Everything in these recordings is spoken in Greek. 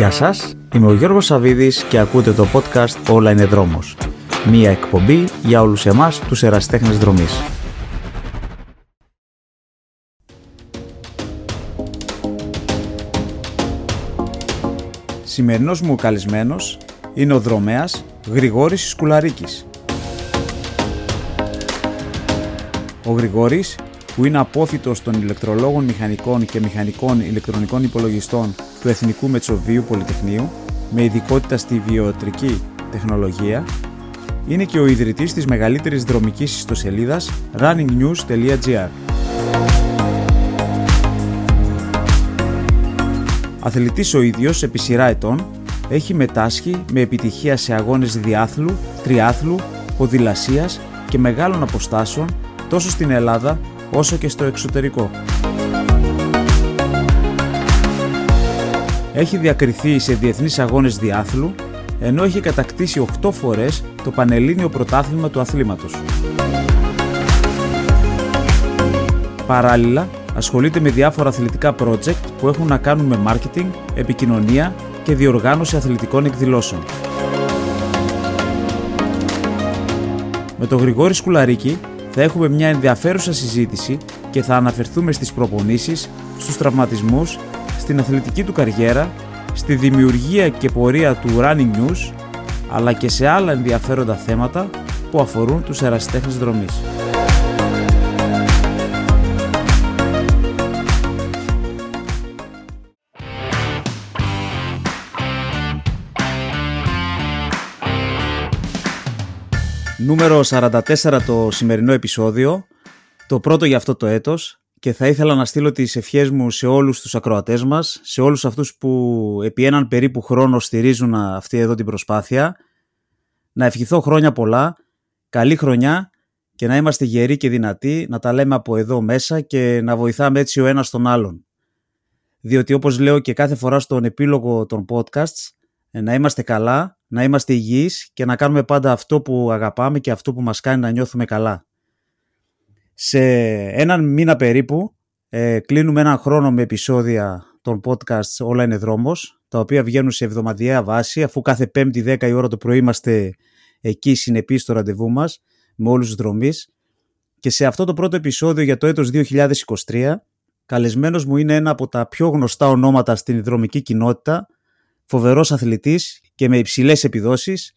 Γεια σας, είμαι ο Γιώργος Σαβίδης και ακούτε το podcast «Όλα είναι δρόμος». Μία εκπομπή για όλους εμάς τους εραστέχνες δρομής. Σημερινός μου καλεσμένος είναι ο δρομέας Γρηγόρης Σκουλαρίκης. Ο Γρηγόρης, που είναι απόφυτος των ηλεκτρολόγων μηχανικών και μηχανικών ηλεκτρονικών υπολογιστών του Εθνικού Μετσοβίου Πολυτεχνείου, με ειδικότητα στη βιοτρική τεχνολογία, είναι και ο ιδρυτής της μεγαλύτερης δρομικής ιστοσελίδας runningnews.gr. Αθλητής ο ίδιος επί σειρά ετών, έχει μετάσχει με επιτυχία σε αγώνες διάθλου, τριάθλου, ποδηλασίας και μεγάλων αποστάσεων τόσο στην Ελλάδα όσο και στο εξωτερικό. Έχει διακριθεί σε διεθνείς αγώνες διάθλου, ενώ έχει κατακτήσει 8 φορές το Πανελλήνιο Πρωτάθλημα του Αθλήματος. Παράλληλα, ασχολείται με διάφορα αθλητικά project που έχουν να κάνουν με marketing, επικοινωνία και διοργάνωση αθλητικών εκδηλώσεων. Με τον Γρηγόρη Σκουλαρίκη θα έχουμε μια ενδιαφέρουσα συζήτηση και θα αναφερθούμε στις προπονήσεις, στους τραυματισμούς, στην αθλητική του καριέρα, στη δημιουργία και πορεία του Running News, αλλά και σε άλλα ενδιαφέροντα θέματα που αφορούν τους ερασιτέχνες δρομής. Νούμερο 44 το σημερινό επεισόδιο, το πρώτο για αυτό το έτος και θα ήθελα να στείλω τις ευχές μου σε όλους τους ακροατές μας, σε όλους αυτούς που επί έναν περίπου χρόνο στηρίζουν αυτή εδώ την προσπάθεια. Να ευχηθώ χρόνια πολλά, καλή χρονιά και να είμαστε γεροί και δυνατοί, να τα λέμε από εδώ μέσα και να βοηθάμε έτσι ο ένας τον άλλον. Διότι όπως λέω και κάθε φορά στον επίλογο των podcasts, να είμαστε καλά, να είμαστε υγιείς και να κάνουμε πάντα αυτό που αγαπάμε και αυτό που μας κάνει να νιώθουμε καλά. Σε έναν μήνα περίπου ε, κλείνουμε έναν χρόνο με επεισόδια των podcasts «Όλα είναι δρόμος», τα οποία βγαίνουν σε εβδομαδιαία βάση, αφού κάθε πέμπτη 10 η ώρα το πρωί είμαστε εκεί συνεπείς στο ραντεβού μας, με όλους τους δρομείς. Και σε αυτό το πρώτο επεισόδιο για το έτος 2023, καλεσμένος μου είναι ένα από τα πιο γνωστά ονόματα στην δρομική κοινότητα, φοβερός αθλητής και με υψηλές επιδόσεις,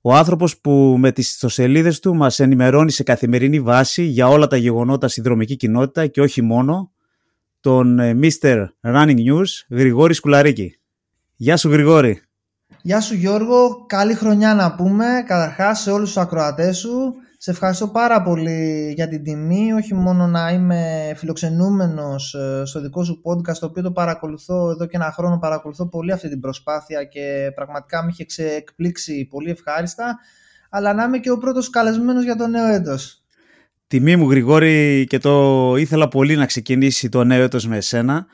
ο άνθρωπος που με τις ιστοσελίδες του μας ενημερώνει σε καθημερινή βάση για όλα τα γεγονότα στη δρομική κοινότητα και όχι μόνο, τον ε, Mr. Running News, Γρηγόρη Σκουλαρίκη. Γεια σου Γρηγόρη. Γεια σου Γιώργο, καλή χρονιά να πούμε καταρχάς σε όλους τους ακροατές σου σε ευχαριστώ πάρα πολύ για την τιμή, όχι μόνο να είμαι φιλοξενούμενος ε, στο δικό σου podcast, το οποίο το παρακολουθώ εδώ και ένα χρόνο, παρακολουθώ πολύ αυτή την προσπάθεια και πραγματικά με είχε ξεεκπλήξει πολύ ευχάριστα, αλλά να είμαι και ο πρώτος καλεσμένος για το νέο έτος. Τιμή μου Γρηγόρη και το ήθελα πολύ να ξεκινήσει το νέο έτος με εσένα.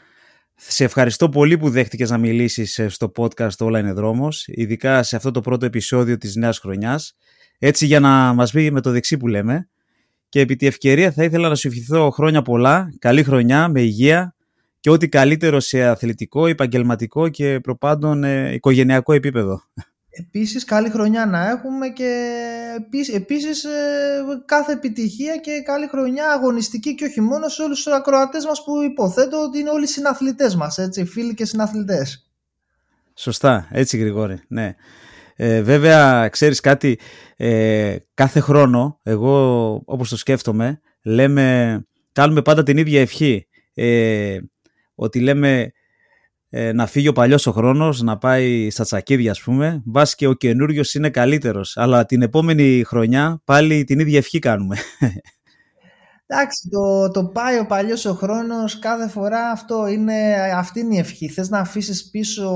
Σε ευχαριστώ πολύ που δέχτηκες να μιλήσεις ε, στο podcast «Όλα είναι δρόμος», ειδικά σε αυτό το πρώτο επεισόδιο της νέας χρονιάς. Έτσι για να μας πει με το δεξί που λέμε. Και επί τη ευκαιρία θα ήθελα να σου ευχηθώ χρόνια πολλά, καλή χρονιά, με υγεία και ό,τι καλύτερο σε αθλητικό, επαγγελματικό και προπάντων ε, οικογενειακό επίπεδο. Επίσης καλή χρονιά να έχουμε και επίσης, ε, κάθε επιτυχία και καλή χρονιά αγωνιστική και όχι μόνο σε όλους τους ακροατές μας που υποθέτω ότι είναι όλοι συναθλητές μας, έτσι, φίλοι και συναθλητές. Σωστά, έτσι Γρηγόρη, ναι. Ε, βέβαια, ξέρεις κάτι, ε, κάθε χρόνο, εγώ όπως το σκέφτομαι, λέμε, κάνουμε πάντα την ίδια ευχή. Ε, ότι λέμε ε, να φύγει ο παλιός ο χρόνος, να πάει στα τσακίδια ας πούμε, βάσει και ο καινούριος είναι καλύτερος. Αλλά την επόμενη χρονιά πάλι την ίδια ευχή κάνουμε. Εντάξει, το, το πάει ο παλιός ο χρόνος κάθε φορά αυτό είναι, αυτή είναι η ευχή. Θες να αφήσεις πίσω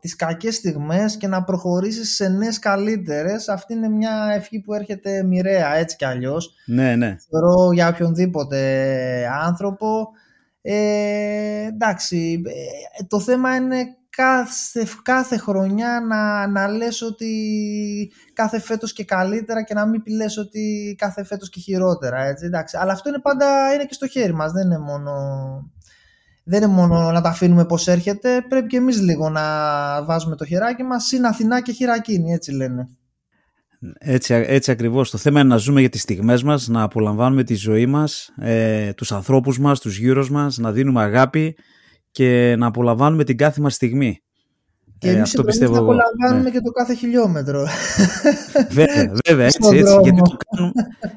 τις κακές στιγμές και να προχωρήσεις σε νέες καλύτερες. Αυτή είναι μια ευχή που έρχεται μοιραία έτσι κι αλλιώς. Ναι, ναι. Θεωρώ για οποιονδήποτε άνθρωπο. Ε, εντάξει, ε, το θέμα είναι κάθε, κάθε χρονιά να, να λες ότι κάθε φέτος και καλύτερα και να μην λες ότι κάθε φέτος και χειρότερα. Έτσι, εντάξει. Αλλά αυτό είναι πάντα είναι και στο χέρι μας, δεν είναι μόνο... δεν είναι μόνο να τα αφήνουμε πώς έρχεται, πρέπει και εμείς λίγο να βάζουμε το χεράκι μας, συν Αθηνά και χειρακίνη, έτσι λένε. Έτσι, έτσι ακριβώς. Το θέμα είναι να ζούμε για τις στιγμές μας, να απολαμβάνουμε τη ζωή μας, ε, τους ανθρώπους μας, τους γύρω μας, να δίνουμε αγάπη και να απολαμβάνουμε την κάθε μας στιγμή. Και ε, αυτό πιστεύω να απολαμβάνουμε ναι. και το κάθε χιλιόμετρο. Βέβαια, βέβαια έτσι, έτσι γιατί, το κάνουμε,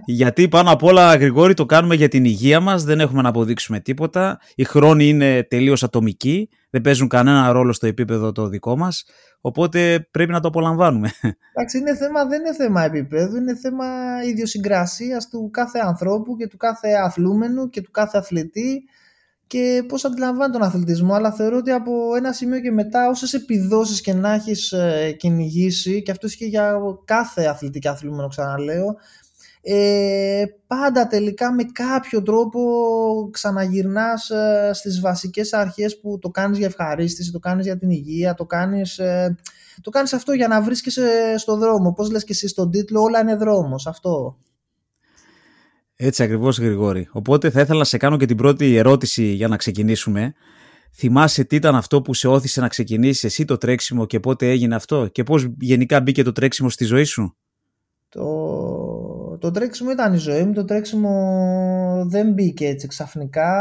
γιατί πάνω απ' όλα, Γρηγόρη, το κάνουμε για την υγεία μας, δεν έχουμε να αποδείξουμε τίποτα. Οι χρόνοι είναι τελείως ατομικοί, δεν παίζουν κανένα ρόλο στο επίπεδο το δικό μας, οπότε πρέπει να το απολαμβάνουμε. Εντάξει, είναι θέμα, δεν είναι θέμα επίπεδου, είναι θέμα ιδιοσυγκρασίας του κάθε ανθρώπου και του κάθε αθλούμενου και του κάθε αθλητή και πώς αντιλαμβάνει τον αθλητισμό, αλλά θεωρώ ότι από ένα σημείο και μετά, όσες επιδόσεις και να έχεις ε, κυνηγήσει, και αυτό ισχύει για κάθε αθλητή και αθλούμενο, ξαναλέω, ε, πάντα τελικά με κάποιο τρόπο ξαναγυρνάς ε, στις βασικές αρχές που το κάνεις για ευχαρίστηση, το κάνεις για την υγεία, το κάνεις, ε, το κάνεις αυτό για να βρίσκεσαι στο δρόμο. Πώς λες και εσύ στον τίτλο, όλα είναι δρόμος, αυτό. Έτσι ακριβώς Γρηγόρη. Οπότε θα ήθελα να σε κάνω και την πρώτη ερώτηση για να ξεκινήσουμε. Θυμάσαι τι ήταν αυτό που σε όθησε να ξεκινήσεις εσύ το τρέξιμο και πότε έγινε αυτό και πώς γενικά μπήκε το τρέξιμο στη ζωή σου; Το, το τρέξιμο ήταν η ζωή μου, το τρέξιμο δεν μπήκε έτσι ξαφνικά.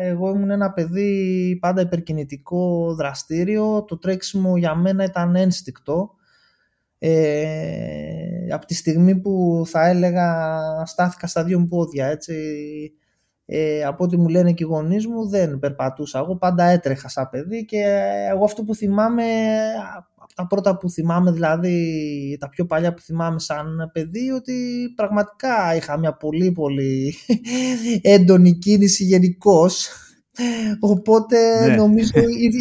Εγώ ήμουν ένα παιδί πάντα υπερκινητικό δραστήριο, το τρέξιμο για μένα ήταν ένστικτο ε, από τη στιγμή που θα έλεγα στάθηκα στα δύο μου πόδια έτσι, ε, από ό,τι μου λένε και οι γονείς μου δεν περπατούσα εγώ πάντα έτρεχα σαν παιδί και εγώ αυτό που θυμάμαι από τα πρώτα που θυμάμαι δηλαδή τα πιο παλιά που θυμάμαι σαν παιδί ότι πραγματικά είχα μια πολύ πολύ έντονη κίνηση γενικώς. Οπότε ναι. νομίζω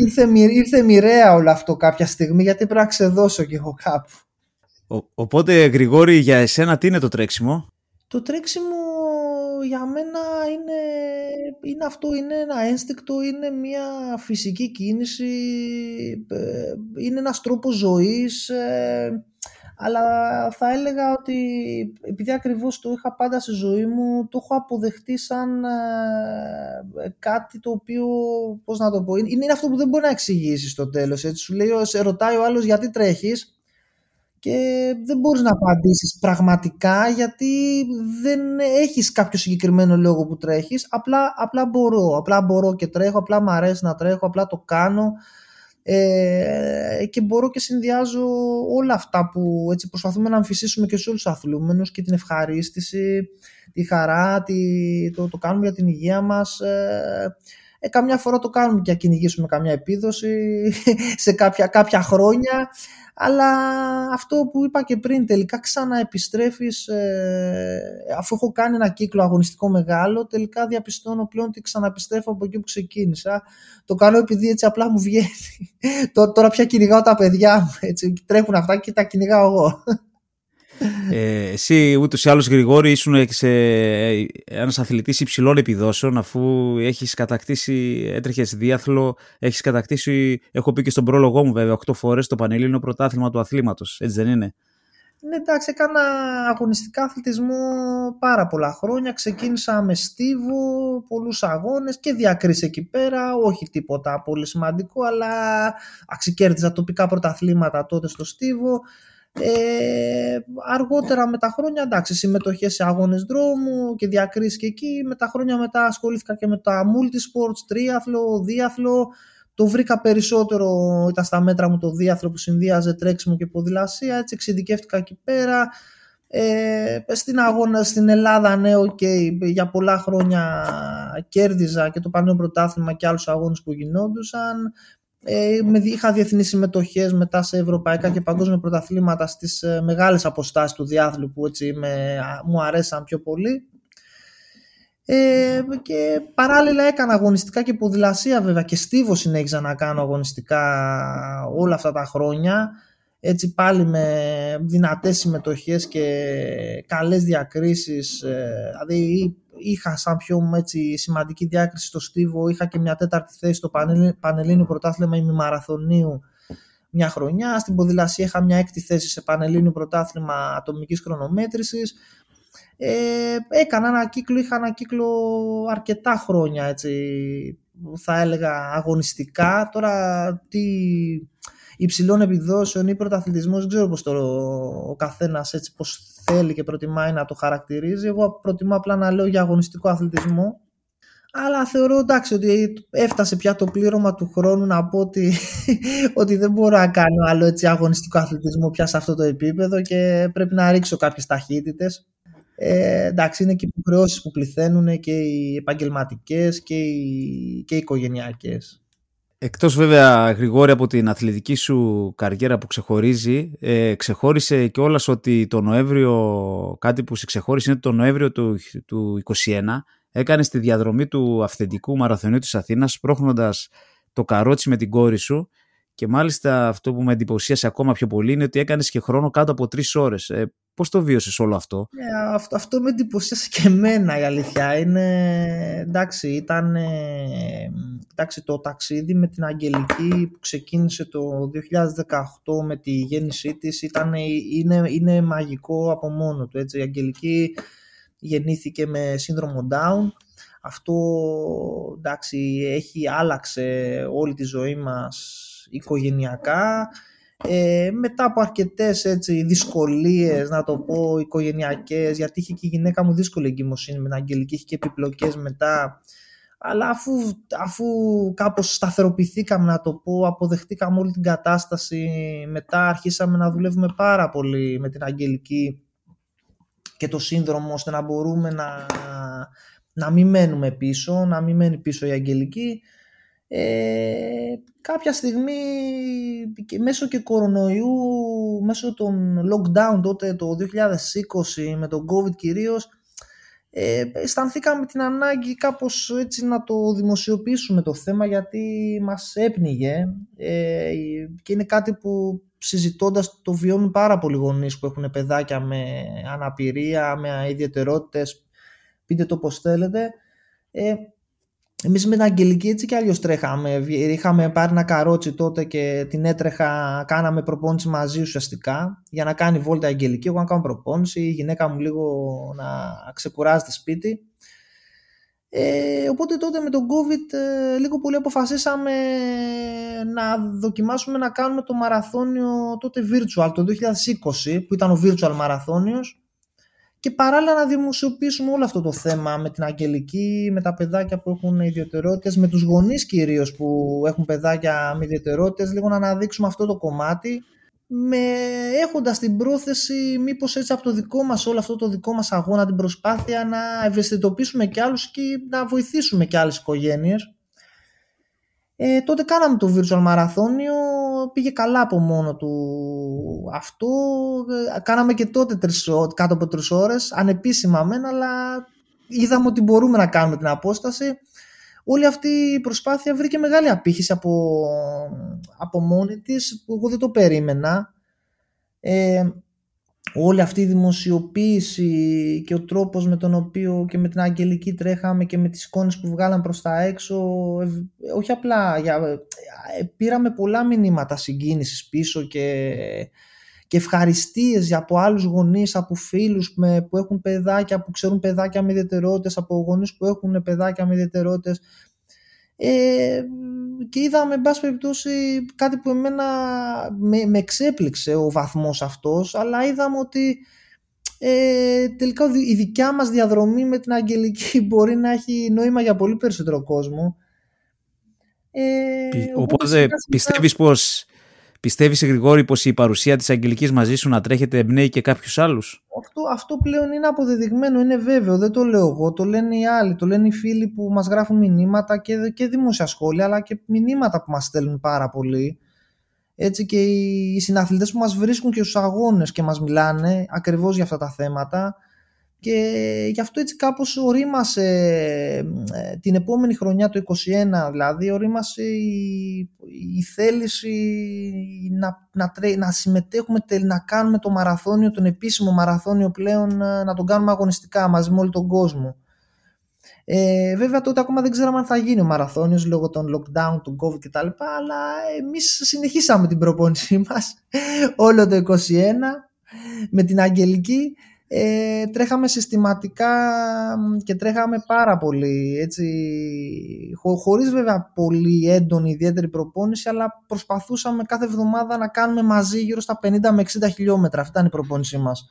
ήρθε, ήρθε μοιραία όλο αυτό κάποια στιγμή γιατί πρέπει να ξεδώσω κι εγώ κάπου. Οπότε Γρηγόρη για εσένα τι είναι το τρέξιμο; Το τρέξιμο για μένα είναι, είναι αυτό, είναι ένα ένστικτο, είναι μια φυσική κίνηση, ε, είναι ένας τρόπος ζωής, ε, αλλά θα έλεγα ότι επειδή ακριβώς το είχα πάντα στη ζωή μου, το έχω αποδεχτεί σαν ε, κάτι το οποίο, πώς να το πω, είναι, είναι αυτό που δεν μπορεί να εξηγήσεις στο τέλος. Έτσι. Σου λέει, σε ρωτάει ο άλλος γιατί τρέχεις, και δεν μπορείς να απαντήσεις πραγματικά γιατί δεν έχεις κάποιο συγκεκριμένο λόγο που τρέχεις. Απλά, απλά μπορώ, απλά μπορώ και τρέχω απλά μου αρέσει να τρέχω, απλά το κάνω. Ε, και μπορώ και συνδυάζω όλα αυτά που έτσι προσπαθούμε να αμφισίσουμε και σε όλους τους αθλούμενους και την ευχαρίστηση, τη χαρά, τη, το, το κάνουμε για την υγεία μας. Ε, ε, καμιά φορά το κάνουμε και να κυνηγήσουμε καμιά επίδοση σε κάποια, κάποια χρόνια. Αλλά αυτό που είπα και πριν τελικά ξαναεπιστρέφεις ε, αφού έχω κάνει ένα κύκλο αγωνιστικό μεγάλο τελικά διαπιστώνω πλέον ότι ξαναεπιστρέφω από εκεί που ξεκίνησα. Το κάνω επειδή έτσι απλά μου βγαίνει. Τώρα πια κυνηγάω τα παιδιά μου έτσι, τρέχουν αυτά και τα κυνηγάω εγώ ε, εσύ ούτως ή άλλως Γρηγόρη ήσουν σε ένας αθλητής υψηλών επιδόσεων αφού έχεις κατακτήσει, έτρεχες διάθλο, έχεις κατακτήσει, έχω πει και στον πρόλογό μου βέβαια, 8 φορές το Πανελλήνιο Πρωτάθλημα του Αθλήματος, έτσι δεν είναι; Ναι, εντάξει, έκανα αγωνιστικά αθλητισμό πάρα πολλά χρόνια. Ξεκίνησα με στίβο, πολλούς αγώνες και διακρίσεις εκεί πέρα. Όχι τίποτα πολύ σημαντικό, αλλά αξικέρδιζα τοπικά πρωταθλήματα τότε στο στίβο. Ε, αργότερα με τα χρόνια, εντάξει, συμμετοχές σε αγώνες δρόμου και διακρίσεις και εκεί. Με τα χρόνια μετά ασχολήθηκα και με τα multisports, τρίαθλο, διάθλο. Το βρήκα περισσότερο, ήταν στα μέτρα μου το διάθλο που συνδύαζε τρέξιμο και ποδηλασία, έτσι εξειδικεύτηκα εκεί πέρα. Ε, στην αγώνα στην Ελλάδα, ναι, okay, για πολλά χρόνια κέρδιζα και το Πανέλληνο Πρωτάθλημα και άλλους αγώνες που γινόντουσαν. Ε, είχα διεθνείς συμμετοχές μετά σε ευρωπαϊκά και παγκόσμια πρωταθλήματα στις ε, μεγάλες αποστάσεις του διάθλου που έτσι με, μου αρέσαν πιο πολύ. Ε, και παράλληλα έκανα αγωνιστικά και ποδηλασία βέβαια και στίβο συνέχιζα να κάνω αγωνιστικά όλα αυτά τα χρόνια έτσι πάλι με δυνατές συμμετοχές και καλές διακρίσεις ε, δηλαδή είχα σαν πιο έτσι, σημαντική διάκριση στο Στίβο, είχα και μια τέταρτη θέση στο Πανελλήνιο Πρωτάθλημα ημιμαραθωνίου μια χρονιά. Στην ποδηλασία είχα μια έκτη θέση σε Πανελλήνιο Πρωτάθλημα ατομικής χρονομέτρησης. Ε, έκανα ένα κύκλο, είχα ένα κύκλο αρκετά χρόνια έτσι, θα έλεγα αγωνιστικά. Τώρα τι υψηλών επιδόσεων ή πρωταθλητισμός, δεν ξέρω πώς το, ο καθένας έτσι πώς θέλει και προτιμάει να το χαρακτηρίζει. Εγώ προτιμώ απλά να λέω για αγωνιστικό αθλητισμό. Αλλά θεωρώ εντάξει ότι έφτασε πια το πλήρωμα του χρόνου να πω ότι, ότι δεν μπορώ να κάνω άλλο έτσι αγωνιστικό αθλητισμό πια σε αυτό το επίπεδο και πρέπει να ρίξω κάποιες ταχύτητες. Ε, εντάξει, είναι και οι υποχρεώσεις που πληθαίνουν και οι επαγγελματικές και οι, και οι οικογενειακές. Εκτός βέβαια Γρηγόρη από την αθλητική σου καριέρα που ξεχωρίζει, ε, ξεχώρισε και όλας ότι το Νοέμβριο, κάτι που σε ξεχώρισε είναι το Νοέμβριο του, του 2021, έκανες τη διαδρομή του αυθεντικού μαραθωνίου της Αθήνας πρόχνοντας το καρότσι με την κόρη σου και μάλιστα αυτό που με εντυπωσίασε ακόμα πιο πολύ είναι ότι έκανες και χρόνο κάτω από τρεις ώρες. Ε, Πώς το βίωσες όλο αυτό, ε, αυτό, αυτό με εντυπωσίασε και εμένα η αλήθεια. Είναι εντάξει, ήταν εντάξει, το ταξίδι με την Αγγελική που ξεκίνησε το 2018 με τη γέννησή της ήταν, είναι, είναι μαγικό από μόνο του. Έτσι. Η Αγγελική γεννήθηκε με σύνδρομο Down. Αυτό εντάξει, έχει άλλαξε όλη τη ζωή μας οικογενειακά. Ε, μετά από αρκετές έτσι, δυσκολίες να το πω οικογενειακές γιατί είχε και η γυναίκα μου δύσκολη εγκυμοσύνη με την Αγγελική είχε και επιπλοκές μετά. Αλλά αφού, αφού κάπως σταθεροποιηθήκαμε να το πω αποδεχτήκαμε όλη την κατάσταση μετά αρχίσαμε να δουλεύουμε πάρα πολύ με την Αγγελική και το σύνδρομο ώστε να μπορούμε να, να μην μένουμε πίσω να μην μένει πίσω η Αγγελική ε, κάποια στιγμή μέσω και κορονοϊού, μέσω των lockdown τότε το 2020 με τον COVID κυρίως, ε, αισθανθήκαμε την ανάγκη κάπως έτσι να το δημοσιοποιήσουμε το θέμα γιατί μας έπνιγε ε, και είναι κάτι που συζητώντας το βιώνουν πάρα πολλοί γονείς που έχουν παιδάκια με αναπηρία, με ιδιαιτερότητες, πείτε το πως θέλετε. Ε, εμείς με την Αγγελική έτσι κι αλλιώς τρέχαμε. Είχαμε πάρει ένα καρότσι τότε και την έτρεχα, κάναμε προπόνηση μαζί ουσιαστικά για να κάνει βόλτα Αγγελική. Εγώ να κάνω προπόνηση, η γυναίκα μου λίγο να ξεκουράζεται σπίτι. Ε, οπότε τότε με τον COVID ε, λίγο πολύ αποφασίσαμε να δοκιμάσουμε να κάνουμε το μαραθώνιο τότε virtual το 2020 που ήταν ο virtual μαραθώνιος και παράλληλα να δημοσιοποιήσουμε όλο αυτό το θέμα με την Αγγελική, με τα παιδάκια που έχουν ιδιαιτερότητες, με τους γονείς κυρίως που έχουν παιδάκια με ιδιαιτερότητες, λίγο να αναδείξουμε αυτό το κομμάτι, με, έχοντας την πρόθεση μήπως έτσι από το δικό μας όλο αυτό το δικό μας αγώνα, την προσπάθεια να ευαισθητοποιήσουμε και άλλους και να βοηθήσουμε και άλλες οικογένειες. Ε, τότε κάναμε το virtual μαραθώνιο, πήγε καλά από μόνο του αυτό. Ε, κάναμε και τότε τρεις, κάτω από τρεις ώρες, ανεπίσημα μεν, αλλά είδαμε ότι μπορούμε να κάνουμε την απόσταση. Όλη αυτή η προσπάθεια βρήκε μεγάλη απήχηση από, από μόνη της, που εγώ δεν το περίμενα. Ε, όλη αυτή η δημοσιοποίηση και ο τρόπος με τον οποίο και με την Αγγελική τρέχαμε και με τις εικόνες που βγάλαμε προς τα έξω όχι απλά για, ε, πήραμε πολλά μηνύματα συγκίνησης πίσω και, και ευχαριστίες από άλλους γονείς, από φίλους με, που έχουν παιδάκια, που ξέρουν παιδάκια με ιδιαιτερότητες, από γονείς που έχουν παιδάκια με ιδιαιτερότητες ε, και είδαμε, εν πάση περιπτώσει, κάτι που εμένα με, με εξέπληξε ο βαθμός αυτός, αλλά είδαμε ότι ε, τελικά η δικιά μας διαδρομή με την Αγγελική μπορεί να έχει νόημα για πολύ περισσότερο κόσμο. Ε, οπότε πιστεύεις πως Πιστεύεις Γρηγόρη πως η παρουσία της Αγγελικής μαζί σου να τρέχεται εμπνέει και κάποιους άλλους; Αυτό, αυτό πλέον είναι αποδεδειγμένο, είναι βέβαιο, δεν το λέω εγώ, το λένε οι άλλοι, το λένε οι φίλοι που μας γράφουν μηνύματα και, και δημόσια σχόλια αλλά και μηνύματα που μας στέλνουν πάρα πολύ. Έτσι και οι συναθλητές που μας βρίσκουν και στους αγώνες και μας μιλάνε ακριβώς για αυτά τα θέματα και γι' αυτό έτσι κάπως ορίμασε ε, την επόμενη χρονιά το 2021 δηλαδή ορίμασε η, η θέληση να, να, να συμμετέχουμε να κάνουμε το μαραθώνιο, τον επίσημο μαραθώνιο πλέον ε, να τον κάνουμε αγωνιστικά μαζί με όλο τον κόσμο. Ε, βέβαια τότε ακόμα δεν ξέραμε αν θα γίνει ο μαραθώνιος λόγω των lockdown, του COVID κτλ. Αλλά εμείς συνεχίσαμε την προπόνησή μας όλο το 2021 με την Αγγελική ε, τρέχαμε συστηματικά και τρέχαμε πάρα πολύ έτσι, χω, χωρίς βέβαια πολύ έντονη ιδιαίτερη προπόνηση αλλά προσπαθούσαμε κάθε εβδομάδα να κάνουμε μαζί γύρω στα 50 με 60 χιλιόμετρα. Αυτή ήταν η προπόνησή μας.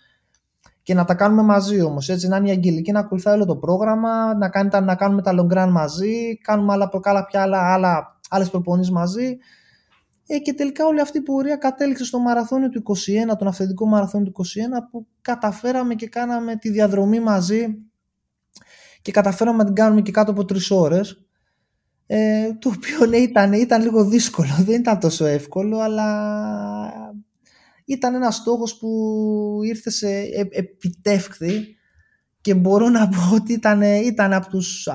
Και να τα κάνουμε μαζί όμως έτσι να είναι η Αγγελική να ακολουθάει όλο το πρόγραμμα να, κάνει, να κάνουμε τα long run μαζί κάνουμε άλλα, πια άλλα, άλλα, άλλες προπονήσεις μαζί ε, και τελικά όλη αυτή η πορεία κατέληξε στο μαραθώνιο του 21, τον αυθεντικό μαραθώνιο του 21 που καταφέραμε και κάναμε τη διαδρομή μαζί και καταφέραμε να την κάνουμε και κάτω από τρεις ώρες. Ε, το οποίο ναι, ήταν, ήταν λίγο δύσκολο, δεν ήταν τόσο εύκολο αλλά ήταν ένας στόχος που ήρθε σε ε, επιτεύχθη. Και μπορώ να πω ότι ήταν, ήταν από, τους,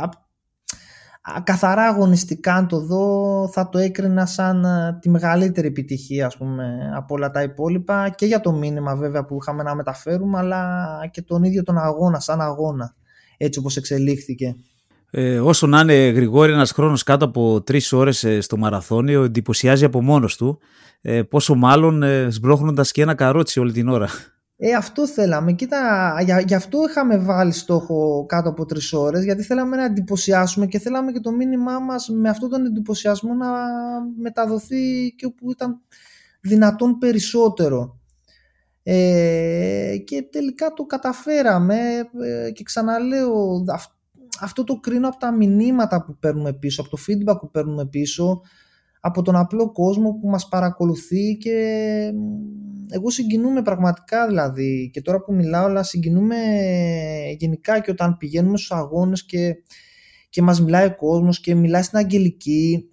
καθαρά αγωνιστικά αν το δω θα το έκρινα σαν τη μεγαλύτερη επιτυχία ας πούμε, από όλα τα υπόλοιπα και για το μήνυμα βέβαια που είχαμε να μεταφέρουμε αλλά και τον ίδιο τον αγώνα σαν αγώνα έτσι όπως εξελίχθηκε. Ε, όσο να είναι γρηγόρη ένας χρόνος κάτω από τρεις ώρες ε, στο μαραθώνιο εντυπωσιάζει από μόνος του ε, πόσο μάλλον ε, σμπρώχνοντας και ένα καρότσι όλη την ώρα. Ε, αυτό θέλαμε. Κοίτα, για, γι' αυτό είχαμε βάλει στόχο κάτω από τρεις ώρες, γιατί θέλαμε να εντυπωσιάσουμε και θέλαμε και το μήνυμά μας με αυτόν τον εντυπωσιασμό να μεταδοθεί και όπου ήταν δυνατόν περισσότερο. Ε, και τελικά το καταφέραμε ε, και ξαναλέω αυτό το κρίνω από τα μηνύματα που παίρνουμε πίσω, από το feedback που παίρνουμε πίσω από τον απλό κόσμο που μας παρακολουθεί και εγώ συγκινούμε πραγματικά δηλαδή και τώρα που μιλάω αλλά συγκινούμε γενικά και όταν πηγαίνουμε στους αγώνες και, και μας μιλάει ο κόσμος και μιλάει στην Αγγελική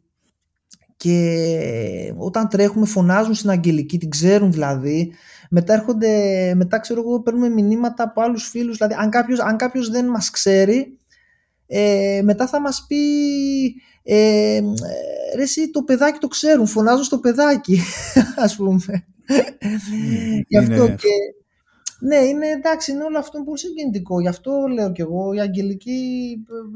και όταν τρέχουμε φωνάζουν στην Αγγελική, την ξέρουν δηλαδή μετά έρχονται, μετά ξέρω εγώ παίρνουμε μηνύματα από άλλους φίλους δηλαδή αν κάποιος, αν κάποιος δεν μας ξέρει ε, μετά θα μας πει ε, ρε εσύ το παιδάκι το ξέρουν, φωνάζουν στο παιδάκι ας πούμε. Γι' αυτό και... Ναι, είναι εντάξει, είναι όλο αυτό πολύ συγκινητικό. Γι' αυτό λέω κι εγώ, η Αγγελική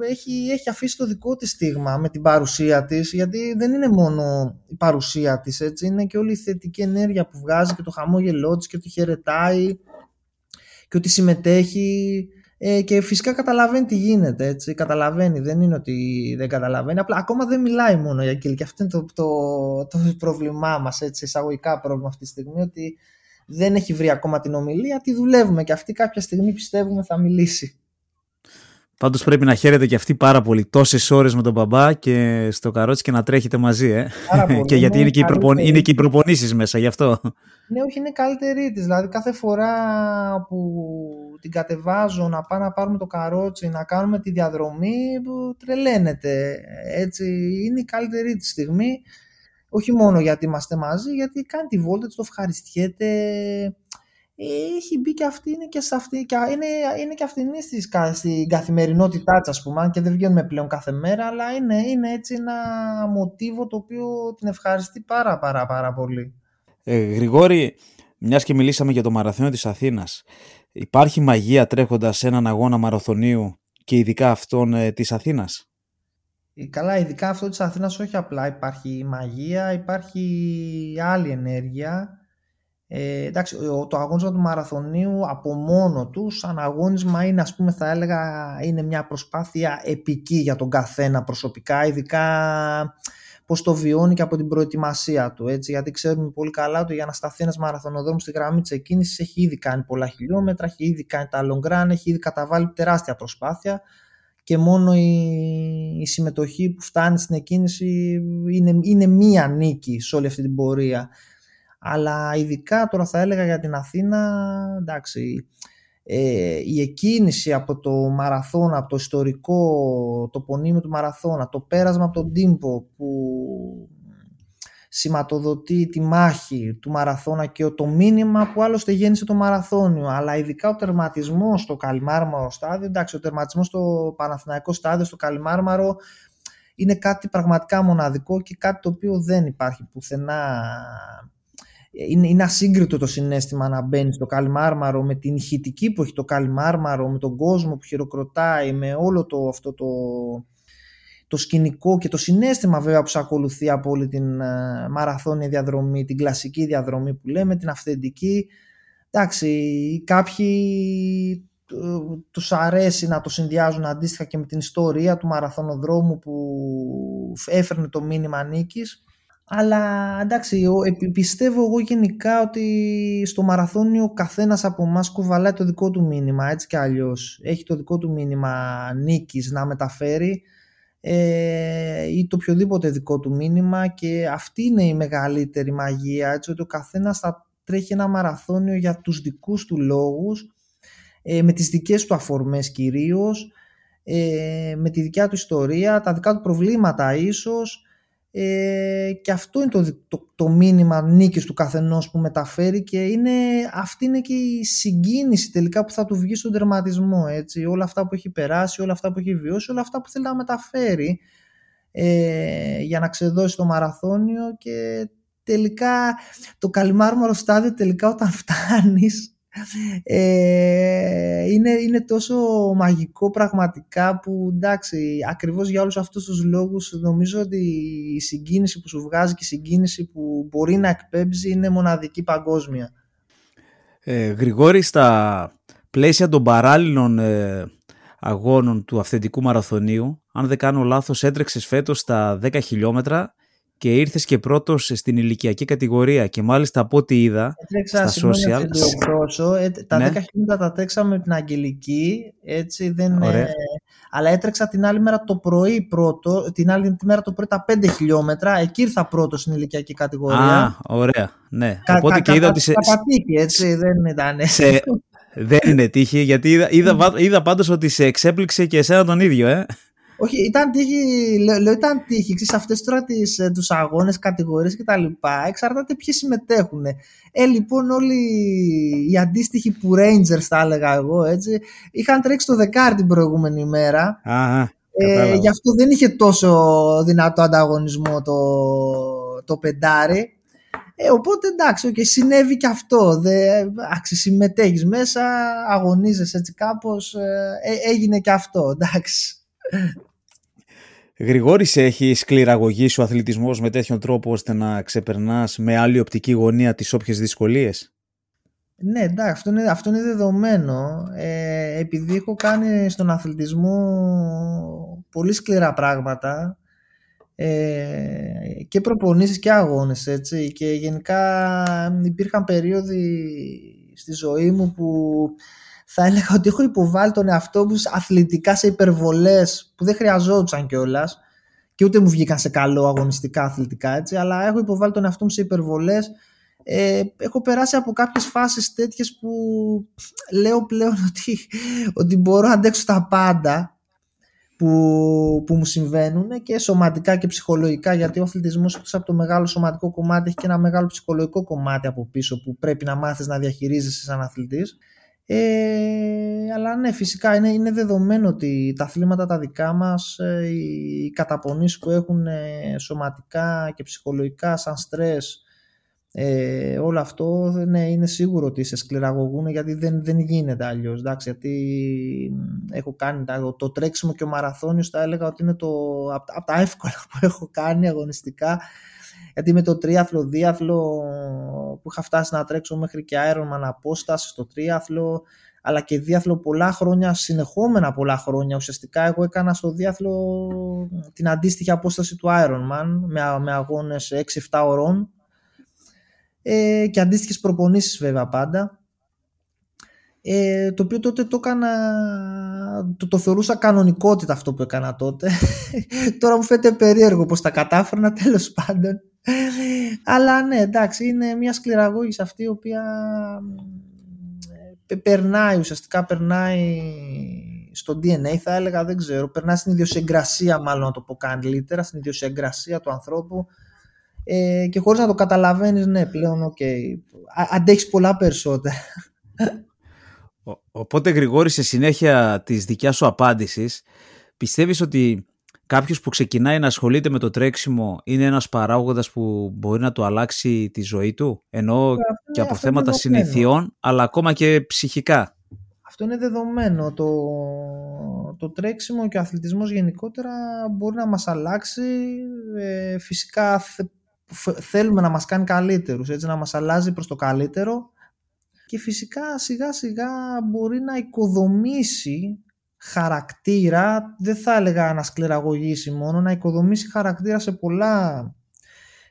έχει, έχει αφήσει το δικό της στίγμα με την παρουσία της, γιατί δεν είναι μόνο η παρουσία της, έτσι, είναι και όλη η θετική ενέργεια που βγάζει και το χαμόγελό της και ότι χαιρετάει και ότι συμμετέχει ε, και φυσικά καταλαβαίνει τι γίνεται, έτσι, καταλαβαίνει, δεν είναι ότι δεν καταλαβαίνει, απλά ακόμα δεν μιλάει μόνο για Κίλ και αυτό είναι το, το, το πρόβλημά μας, έτσι, εισαγωγικά πρόβλημα αυτή τη στιγμή, ότι δεν έχει βρει ακόμα την ομιλία, τη δουλεύουμε και αυτή κάποια στιγμή πιστεύουμε θα μιλήσει. Πάντως πρέπει να χαίρετε και αυτή πάρα πολύ. Τόσες ώρες με τον μπαμπά και στο καρότσι και να τρέχετε μαζί, ε. Πολύ, και γιατί είναι, και, προπον... είναι και οι προπονήσεις μέσα, γι' αυτό. Ναι, όχι, είναι καλύτερη της. Δηλαδή, κάθε φορά που την κατεβάζω να πάω να πάρουμε το καρότσι, να κάνουμε τη διαδρομή, τρελαίνεται. Έτσι, είναι η καλύτερη της στιγμή. Όχι μόνο γιατί είμαστε μαζί, γιατί κάνει τη βόλτα, το ευχαριστιέται έχει μπει και αυτή, είναι και, σε αυτή, και είναι, είναι και αυτήν στην καθημερινότητά της ας πούμε, αν και δεν βγαίνουμε πλέον κάθε μέρα, αλλά είναι, είναι έτσι ένα μοτίβο το οποίο την ευχαριστεί πάρα πάρα πάρα πολύ. Ε, Γρηγόρη, μιας και μιλήσαμε για το μαραθώνιο της Αθήνας, υπάρχει μαγεία τρέχοντας έναν αγώνα μαραθωνίου και ειδικά αυτόν ε, της Αθήνας; Ε, καλά, ειδικά αυτό της Αθήνας όχι απλά υπάρχει μαγεία, υπάρχει άλλη ενέργεια ε, εντάξει, το αγώνισμα του μαραθωνίου από μόνο του σαν αγώνισμα είναι ας πούμε θα έλεγα είναι μια προσπάθεια επική για τον καθένα προσωπικά ειδικά πως το βιώνει και από την προετοιμασία του έτσι, γιατί ξέρουμε πολύ καλά ότι για να σταθεί ένας μαραθωνοδρόμος στη γραμμή της εκκίνησης έχει ήδη κάνει πολλά χιλιόμετρα, έχει ήδη κάνει τα long run, έχει ήδη καταβάλει τεράστια προσπάθεια και μόνο η, η συμμετοχή που φτάνει στην εκκίνηση είναι, είναι μία νίκη σε όλη αυτή την πορεία αλλά ειδικά τώρα θα έλεγα για την Αθήνα, εντάξει, ε, η εκκίνηση από το μαραθώνα, από το ιστορικό τοπονίμιο του μαραθώνα, το πέρασμα από τον Τύμπο που σηματοδοτεί τη μάχη του μαραθώνα και το μήνυμα που άλλωστε γέννησε το μαραθώνιο αλλά ειδικά ο τερματισμός στο Καλιμάρμαρο στάδιο εντάξει ο τερματισμός στο Παναθηναϊκό στάδιο στο Καλιμάρμαρο είναι κάτι πραγματικά μοναδικό και κάτι το οποίο δεν υπάρχει πουθενά είναι, είναι ασύγκριτο το συνέστημα να μπαίνεις στο Καλιμάρμαρο με την ηχητική που έχει το Καλιμάρμαρο, με τον κόσμο που χειροκροτάει, με όλο το, αυτό το, το σκηνικό και το συνέστημα βέβαια που σε ακολουθεί από όλη την uh, μαραθώνια διαδρομή, την κλασική διαδρομή που λέμε, την αυθεντική. εντάξει, κάποιοι τους αρέσει να το συνδυάζουν αντίστοιχα και με την ιστορία του μαραθωνοδρόμου που έφερνε το μήνυμα νίκης αλλά εντάξει, πιστεύω εγώ γενικά ότι στο μαραθώνιο ο καθένας από εμάς κουβαλάει το δικό του μήνυμα, έτσι και αλλιώς. Έχει το δικό του μήνυμα νίκης να μεταφέρει ε, ή το οποιοδήποτε δικό του μήνυμα και αυτή είναι η μεγαλύτερη μαγεία, έτσι ότι ο καθένας θα τρέχει ένα μαραθώνιο για τους δικούς του λόγους, ε, με τις δικές του αφορμές κυρίως, ε, με τη δικιά του ιστορία, τα δικά του προβλήματα ίσως, ε, και αυτό είναι το, το, το μήνυμα νίκης του καθενός που μεταφέρει και είναι, αυτή είναι και η συγκίνηση τελικά που θα του βγει στον τερματισμό έτσι. όλα αυτά που έχει περάσει, όλα αυτά που έχει βιώσει όλα αυτά που θέλει να μεταφέρει ε, για να ξεδώσει το μαραθώνιο και τελικά το καλυμάρμαρο στάδιο τελικά όταν φτάνεις ε, είναι, είναι τόσο μαγικό πραγματικά που εντάξει ακριβώς για όλους αυτούς τους λόγους νομίζω ότι η συγκίνηση που σου βγάζει και η συγκίνηση που μπορεί να εκπέμψει είναι μοναδική παγκόσμια. Ε, Γρηγόρη στα πλαίσια των παράλληλων ε, αγώνων του αυθεντικού μαραθωνίου αν δεν κάνω λάθος έτρεξες φέτος στα 10 χιλιόμετρα και ήρθες και πρώτος στην ηλικιακή κατηγορία. Και μάλιστα από ό,τι είδα Έτρεξα, στα social. Τόσο, ε, τα ναι. 10 χιλιόμετρα τα τρέξαμε με την Αγγελική. Έτσι, δεν, ε, αλλά έτρεξα την άλλη μέρα το πρωί πρώτο, την άλλη μέρα το πρωί τα 5 χιλιόμετρα. Εκεί ήρθα πρώτος στην ηλικιακή κατηγορία. Α, ωραία. Ναι. Κα, Οπότε κα, και είδα ότι σε. έτσι, δεν ήταν. Σε, δεν είναι τύχη, γιατί είδα, είδα, είδα πάντως ότι σε εξέπληξε και εσένα τον ίδιο, ε. Όχι, ήταν τύχη, λέω, ήταν τύχη, ξέρεις, αυτές τώρα τις, ε, τους αγώνες, κατηγορίες και τα λοιπά, εξαρτάται ποιοι συμμετέχουν. Ε, λοιπόν, όλοι οι αντίστοιχοι που Rangers, θα έλεγα εγώ, έτσι, είχαν τρέξει το δεκάρι την προηγούμενη ημέρα. Α, ε, γι' αυτό δεν είχε τόσο δυνατό ανταγωνισμό το, το πεντάρι. Ε, οπότε εντάξει, okay, συνέβη και αυτό. Δε, άξι, συμμετέχεις μέσα, αγωνίζεσαι έτσι κάπως, ε, ε έγινε και αυτό, εντάξει. Γρηγόρης, έχει σκληραγωγήσει ο αθλητισμός με τέτοιον τρόπο ώστε να ξεπερνάς με άλλη οπτική γωνία τις όποιες δυσκολίες; Ναι, εντάξει, αυτό είναι, αυτό είναι δεδομένο. Ε, επειδή έχω κάνει στον αθλητισμό πολύ σκληρά πράγματα ε, και προπονήσεις και αγώνες, έτσι, και γενικά υπήρχαν περίοδοι στη ζωή μου που θα έλεγα ότι έχω υποβάλει τον εαυτό μου αθλητικά σε υπερβολές που δεν χρειαζόντουσαν κιόλας και ούτε μου βγήκαν σε καλό αγωνιστικά αθλητικά έτσι, αλλά έχω υποβάλει τον εαυτό μου σε υπερβολές. Ε, έχω περάσει από κάποιες φάσεις τέτοιες που λέω πλέον ότι, ότι μπορώ να αντέξω τα πάντα που, που μου συμβαίνουν και σωματικά και ψυχολογικά γιατί ο αθλητισμός εκτός από το μεγάλο σωματικό κομμάτι έχει και ένα μεγάλο ψυχολογικό κομμάτι από πίσω που πρέπει να μάθεις να διαχειρίζεσαι σαν αθλητής ε, αλλά ναι, φυσικά είναι, είναι δεδομένο ότι τα αθλήματα τα δικά μας, ε, οι καταπονήσεις που έχουν ε, σωματικά και ψυχολογικά σαν στρες, ε, όλο αυτό ναι, είναι σίγουρο ότι σε σκληραγωγούν γιατί δεν, δεν γίνεται αλλιώς. Εντάξει, γιατί έχω κάνει το, το τρέξιμο και ο μαραθώνιος θα έλεγα ότι είναι το, από, από τα εύκολα που έχω κάνει αγωνιστικά γιατί με το τρίαθλο, διάθλο που είχα φτάσει να τρέξω μέχρι και Ironman απόσταση στο τρίαθλο, αλλά και διάθλο πολλά χρόνια, συνεχόμενα πολλά χρόνια. Ουσιαστικά εγώ έκανα στο διάθλο την αντίστοιχη απόσταση του Ironman με, με αγώνες 6-7 ωρών ε, και αντίστοιχες προπονήσεις βέβαια πάντα. Ε, το οποίο τότε το έκανα το, το θεωρούσα κανονικότητα αυτό που έκανα τότε τώρα μου φαίνεται περίεργο πως τα κατάφερνα τέλος πάντων αλλά ναι, εντάξει, είναι μια σκληραγώγηση αυτή η οποία ε, περνάει, ουσιαστικά περνάει στο DNA θα έλεγα, δεν ξέρω, περνάει στην ιδιοσυγκρασία μάλλον να το πω καλύτερα, στην ιδιοσυγκρασία του ανθρώπου ε, και χωρίς να το καταλαβαίνεις, ναι, πλέον, okay, αντέχεις πολλά περισσότερα. Οπότε Γρηγόρη, σε συνέχεια της δικιάς σου απάντησης, πιστεύεις ότι κάποιος που ξεκινάει να ασχολείται με το τρέξιμο είναι ένας παράγοντας που μπορεί να του αλλάξει τη ζωή του, ενώ και από θέματα συνηθιών, αλλά ακόμα και ψυχικά. Αυτό είναι δεδομένο. Το, το τρέξιμο και ο αθλητισμός γενικότερα μπορεί να μας αλλάξει. Ε, φυσικά θέλουμε να μας κάνει καλύτερους, έτσι, να μας αλλάζει προς το καλύτερο και φυσικά σιγά σιγά μπορεί να οικοδομήσει χαρακτήρα, δεν θα έλεγα να σκληραγωγήσει μόνο, να οικοδομήσει χαρακτήρα σε πολλά,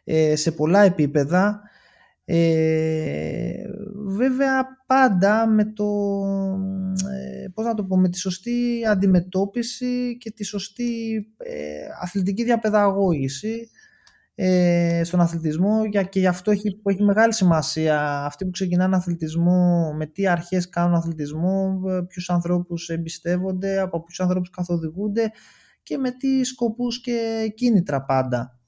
ε, σε πολλά επίπεδα. Ε, βέβαια πάντα με το, ε, πώς να το πω, με τη σωστή αντιμετώπιση και τη σωστή ε, αθλητική διαπαιδαγώγηση ε, στον αθλητισμό και γι' αυτό έχει, που έχει μεγάλη σημασία αυτοί που ξεκινάνε αθλητισμό, με τι αρχές κάνουν αθλητισμό, ε, ποιους ανθρώπους εμπιστεύονται, από ποιους ανθρώπους καθοδηγούνται και με τι σκοπούς και κίνητρα πάντα.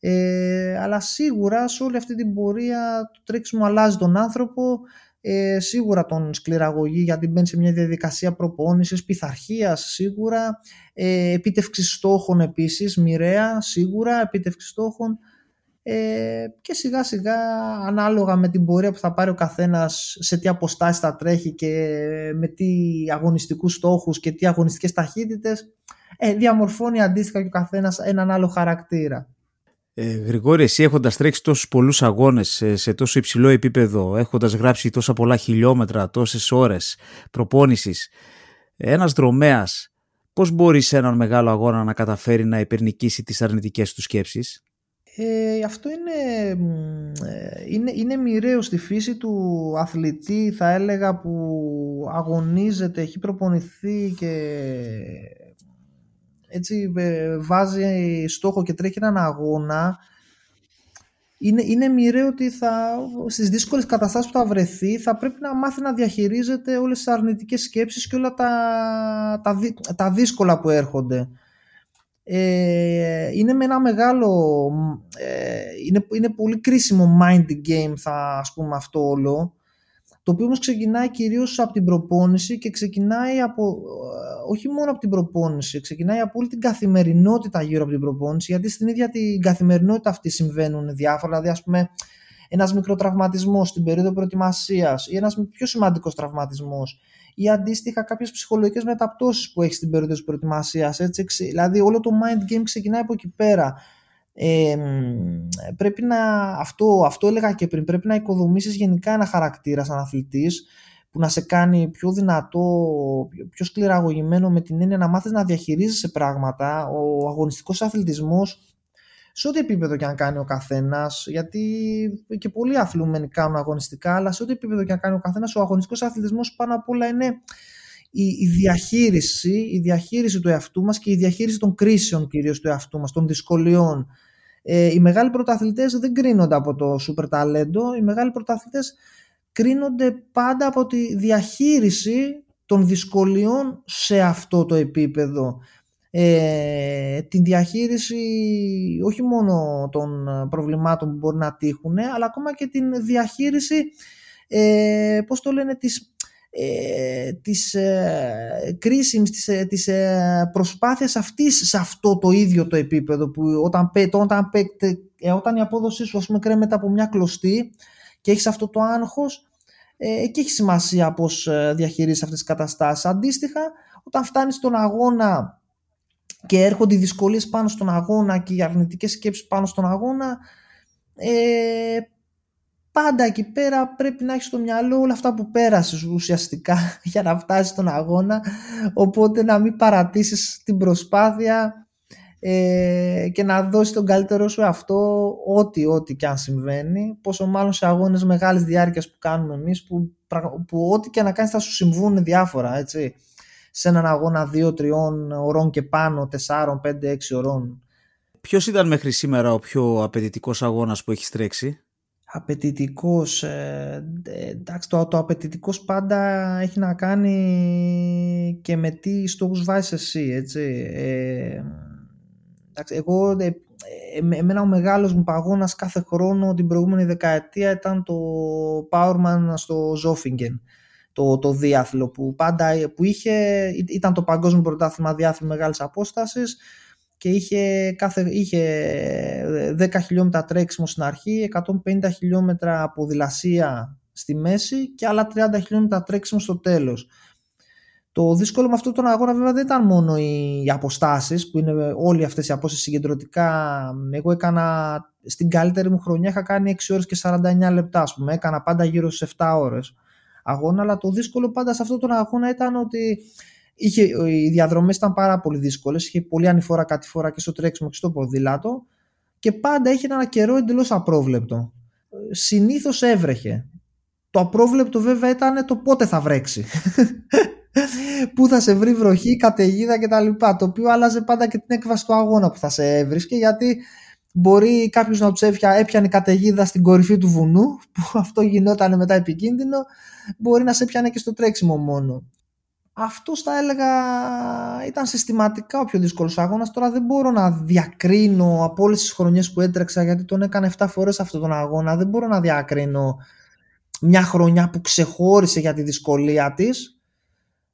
Ε, αλλά σίγουρα σε όλη αυτή την πορεία το τρέξιμο αλλάζει τον άνθρωπο, ε, σίγουρα τον σκληραγωγεί γιατί μπαίνει σε μια διαδικασία προπόνησης, πειθαρχίας σίγουρα, ε, επίτευξη στόχων επίσης, μοιραία σίγουρα, επίτευξη στόχων ε, και σιγά σιγά ανάλογα με την πορεία που θα πάρει ο καθένας σε τι αποστάσεις θα τρέχει και με τι αγωνιστικούς στόχους και τι αγωνιστικές ταχύτητες ε, διαμορφώνει αντίστοιχα και ο καθένας έναν άλλο χαρακτήρα. Ε, Γρηγόρη, εσύ έχοντας τρέξει τόσους πολλούς αγώνες σε, σε τόσο υψηλό επίπεδο, έχοντας γράψει τόσα πολλά χιλιόμετρα, τόσες ώρες προπόνησης, ένας δρομέας, πώς μπορεί σε έναν μεγάλο αγώνα να καταφέρει να υπερνικήσει τις αρνητικές του σκέψεις; Ε, αυτό είναι, ε, είναι, είναι μοιραίο στη φύση του αθλητή θα έλεγα που αγωνίζεται, έχει προπονηθεί και έτσι ε, βάζει στόχο και τρέχει έναν αγώνα είναι, είναι μοιραίο ότι θα, στις δύσκολες καταστάσεις που θα βρεθεί θα πρέπει να μάθει να διαχειρίζεται όλες τις αρνητικές σκέψεις και όλα τα, τα, τα δύσκολα που έρχονται. Ε, είναι με ένα μεγάλο ε, είναι, είναι πολύ κρίσιμο mind game θα ας πούμε αυτό όλο το οποίο όμως ξεκινάει κυρίως από την προπόνηση και ξεκινάει από, ε, όχι μόνο από την προπόνηση, ξεκινάει από όλη την καθημερινότητα γύρω από την προπόνηση, γιατί στην ίδια την καθημερινότητα αυτή συμβαίνουν διάφορα, δηλαδή ας πούμε ένας μικροτραυματισμός στην περίοδο προετοιμασίας ή ένας πιο σημαντικός τραυματισμός ή αντίστοιχα κάποιες ψυχολογικές μεταπτώσεις που έχει στην περίοδο της προετοιμασίας. Έτσι, δηλαδή όλο το mind game ξεκινάει από εκεί πέρα πρέπει να, αυτό, αυτό έλεγα και πριν, πρέπει να οικοδομήσεις γενικά ένα χαρακτήρα σαν αθλητής που να σε κάνει πιο δυνατό, πιο σκληραγωγημένο με την έννοια να μάθεις να διαχειρίζεσαι πράγματα. Ο αγωνιστικός αθλητισμός σε ό,τι επίπεδο και αν κάνει ο καθένας, γιατί και πολλοί αθλούμενοι κάνουν αγωνιστικά, αλλά σε ό,τι επίπεδο και αν κάνει ο καθένας, ο αγωνιστικός αθλητισμός πάνω απ' όλα είναι η, η, διαχείριση, η διαχείριση του εαυτού μας και η διαχείριση των κρίσεων κυρίως του εαυτού μας, των δυσκολιών ε, οι μεγάλοι πρωταθλητές δεν κρίνονται από το σούπερ ταλέντο, οι μεγάλοι πρωταθλητές κρίνονται πάντα από τη διαχείριση των δυσκολιών σε αυτό το επίπεδο. Ε, την διαχείριση όχι μόνο των προβλημάτων που μπορεί να τύχουν αλλά ακόμα και την διαχείριση ε, πώς το λένε της ε, της ε, κρίσιμης, της, ε, της ε, προσπάθειας αυτής σε αυτό το ίδιο το επίπεδο που όταν, όταν, ε, όταν η απόδοσή σου ας πούμε κρέμεται από μια κλωστή και έχεις αυτό το άγχος ε, και έχει σημασία πώς ε, διαχειρίζεις αυτές τις καταστάσεις. Αντίστοιχα, όταν φτάνεις στον αγώνα και έρχονται οι δυσκολίες πάνω στον αγώνα και οι αρνητικές σκέψεις πάνω στον αγώνα ε, πάντα εκεί πέρα πρέπει να έχεις στο μυαλό όλα αυτά που πέρασες ουσιαστικά για να φτάσεις στον αγώνα. Οπότε να μην παρατήσεις την προσπάθεια ε, και να δώσεις τον καλύτερο σου αυτό ό,τι ό,τι και αν συμβαίνει. Πόσο μάλλον σε αγώνες μεγάλης διάρκειας που κάνουμε εμείς που, που ό,τι και να κάνεις θα σου συμβούν διάφορα έτσι. Σε έναν αγώνα 2-3 ωρών και πάνω 4, 5, 6 ωρών. Ποιος ήταν μέχρι σήμερα ο πιο απαιτητικός αγώνας που έχεις τρέξει; Απαιτητικός ε, εντάξει το, το απαιτητικός πάντα έχει να κάνει και με τι στόχους βάζεις εσύ έτσι. Ε, εντάξει, εγώ ε, ε, εμένα ο μεγάλος μου παγώνας κάθε χρόνο την προηγούμενη δεκαετία ήταν το Powerman στο Zofingen το, το διάθλο που πάντα που είχε, ήταν το παγκόσμιο πρωτάθλημα διάθλου μεγάλης απόστασης και είχε, κάθε, είχε 10 χιλιόμετρα τρέξιμο στην αρχή, 150 χιλιόμετρα ποδηλασία στη μέση και άλλα 30 χιλιόμετρα τρέξιμο στο τέλος. Το δύσκολο με αυτόν τον αγώνα βέβαια δεν ήταν μόνο οι αποστάσεις που είναι όλοι αυτές οι απόστασεις συγκεντρωτικά. Εγώ έκανα στην καλύτερη μου χρονιά είχα κάνει 6 ώρες και 49 λεπτά ας πούμε. Έκανα πάντα γύρω στις 7 ώρες. αγώνα, αλλά το δύσκολο πάντα σε αυτόν τον αγώνα ήταν ότι είχε, οι διαδρομές ήταν πάρα πολύ δύσκολες, είχε πολύ ανηφόρα κατηφόρα και στο τρέξιμο και στο ποδήλατο και πάντα είχε ένα καιρό εντελώς απρόβλεπτο. Συνήθως έβρεχε. Το απρόβλεπτο βέβαια ήταν το πότε θα βρέξει. πού θα σε βρει βροχή, καταιγίδα κτλ. Το οποίο άλλαζε πάντα και την έκβαση του αγώνα που θα σε έβρισκε γιατί μπορεί κάποιος να του έπιανε καταιγίδα στην κορυφή του βουνού, που αυτό γινόταν μετά επικίνδυνο, μπορεί να σε έπιανε και στο τρέξιμο μόνο. Αυτός θα έλεγα ήταν συστηματικά ο πιο δύσκολος αγώνας. Τώρα δεν μπορώ να διακρίνω από όλες τις χρονιές που έτρεξα, γιατί τον έκανα 7 φορές αυτόν τον αγώνα. Δεν μπορώ να διακρίνω μια χρονιά που ξεχώρισε για τη δυσκολία της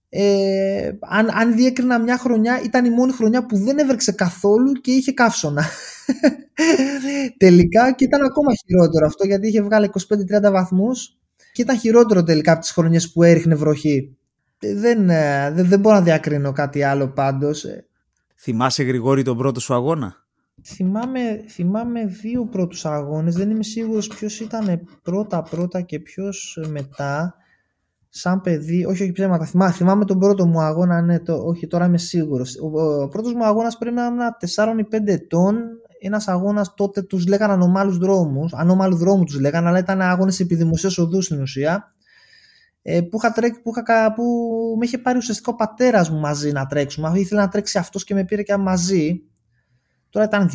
ε, αν, αν διέκρινα μια χρονιά ήταν η μόνη χρονιά που δεν έβρεξε καθόλου και είχε καύσωνα τελικά και ήταν ακόμα χειρότερο αυτό γιατί είχε βγάλει 25-30 βαθμούς και ήταν χειρότερο τελικά από τις χρονιές που έριχνε βροχή ε, δεν, ε, δεν, δεν μπορώ να διακρίνω κάτι άλλο πάντως Θυμάσαι Γρηγόρη τον πρώτο σου αγώνα; Θυμάμαι, θυμάμαι δύο πρώτους αγώνες δεν είμαι σίγουρος ποιος ήταν πρώτα πρώτα και ποιος μετά σαν παιδί, όχι, όχι ψέματα, θυμάμαι, θυμάμαι τον πρώτο μου αγώνα, ναι, το, όχι, τώρα είμαι σίγουρος. Ο, ο πρώτος μου αγώνας πρέπει να είναι 4 ή 5 ετών. Ένας αγώνας τότε τους λέγανε ανομάλου δρόμους. Ανώμαλου δρόμου τους λέγανε, αλλά ήταν αγώνες επί δημοσίου οδούς στην ουσία. Ε, που, είχα τρέξει, που, είχα, που με είχε πάρει ουσιαστικά ο πατέρας μου μαζί να τρέξουμε. Ήθελε να τρέξει αυτός και με πήρε και μαζί. Τώρα ήταν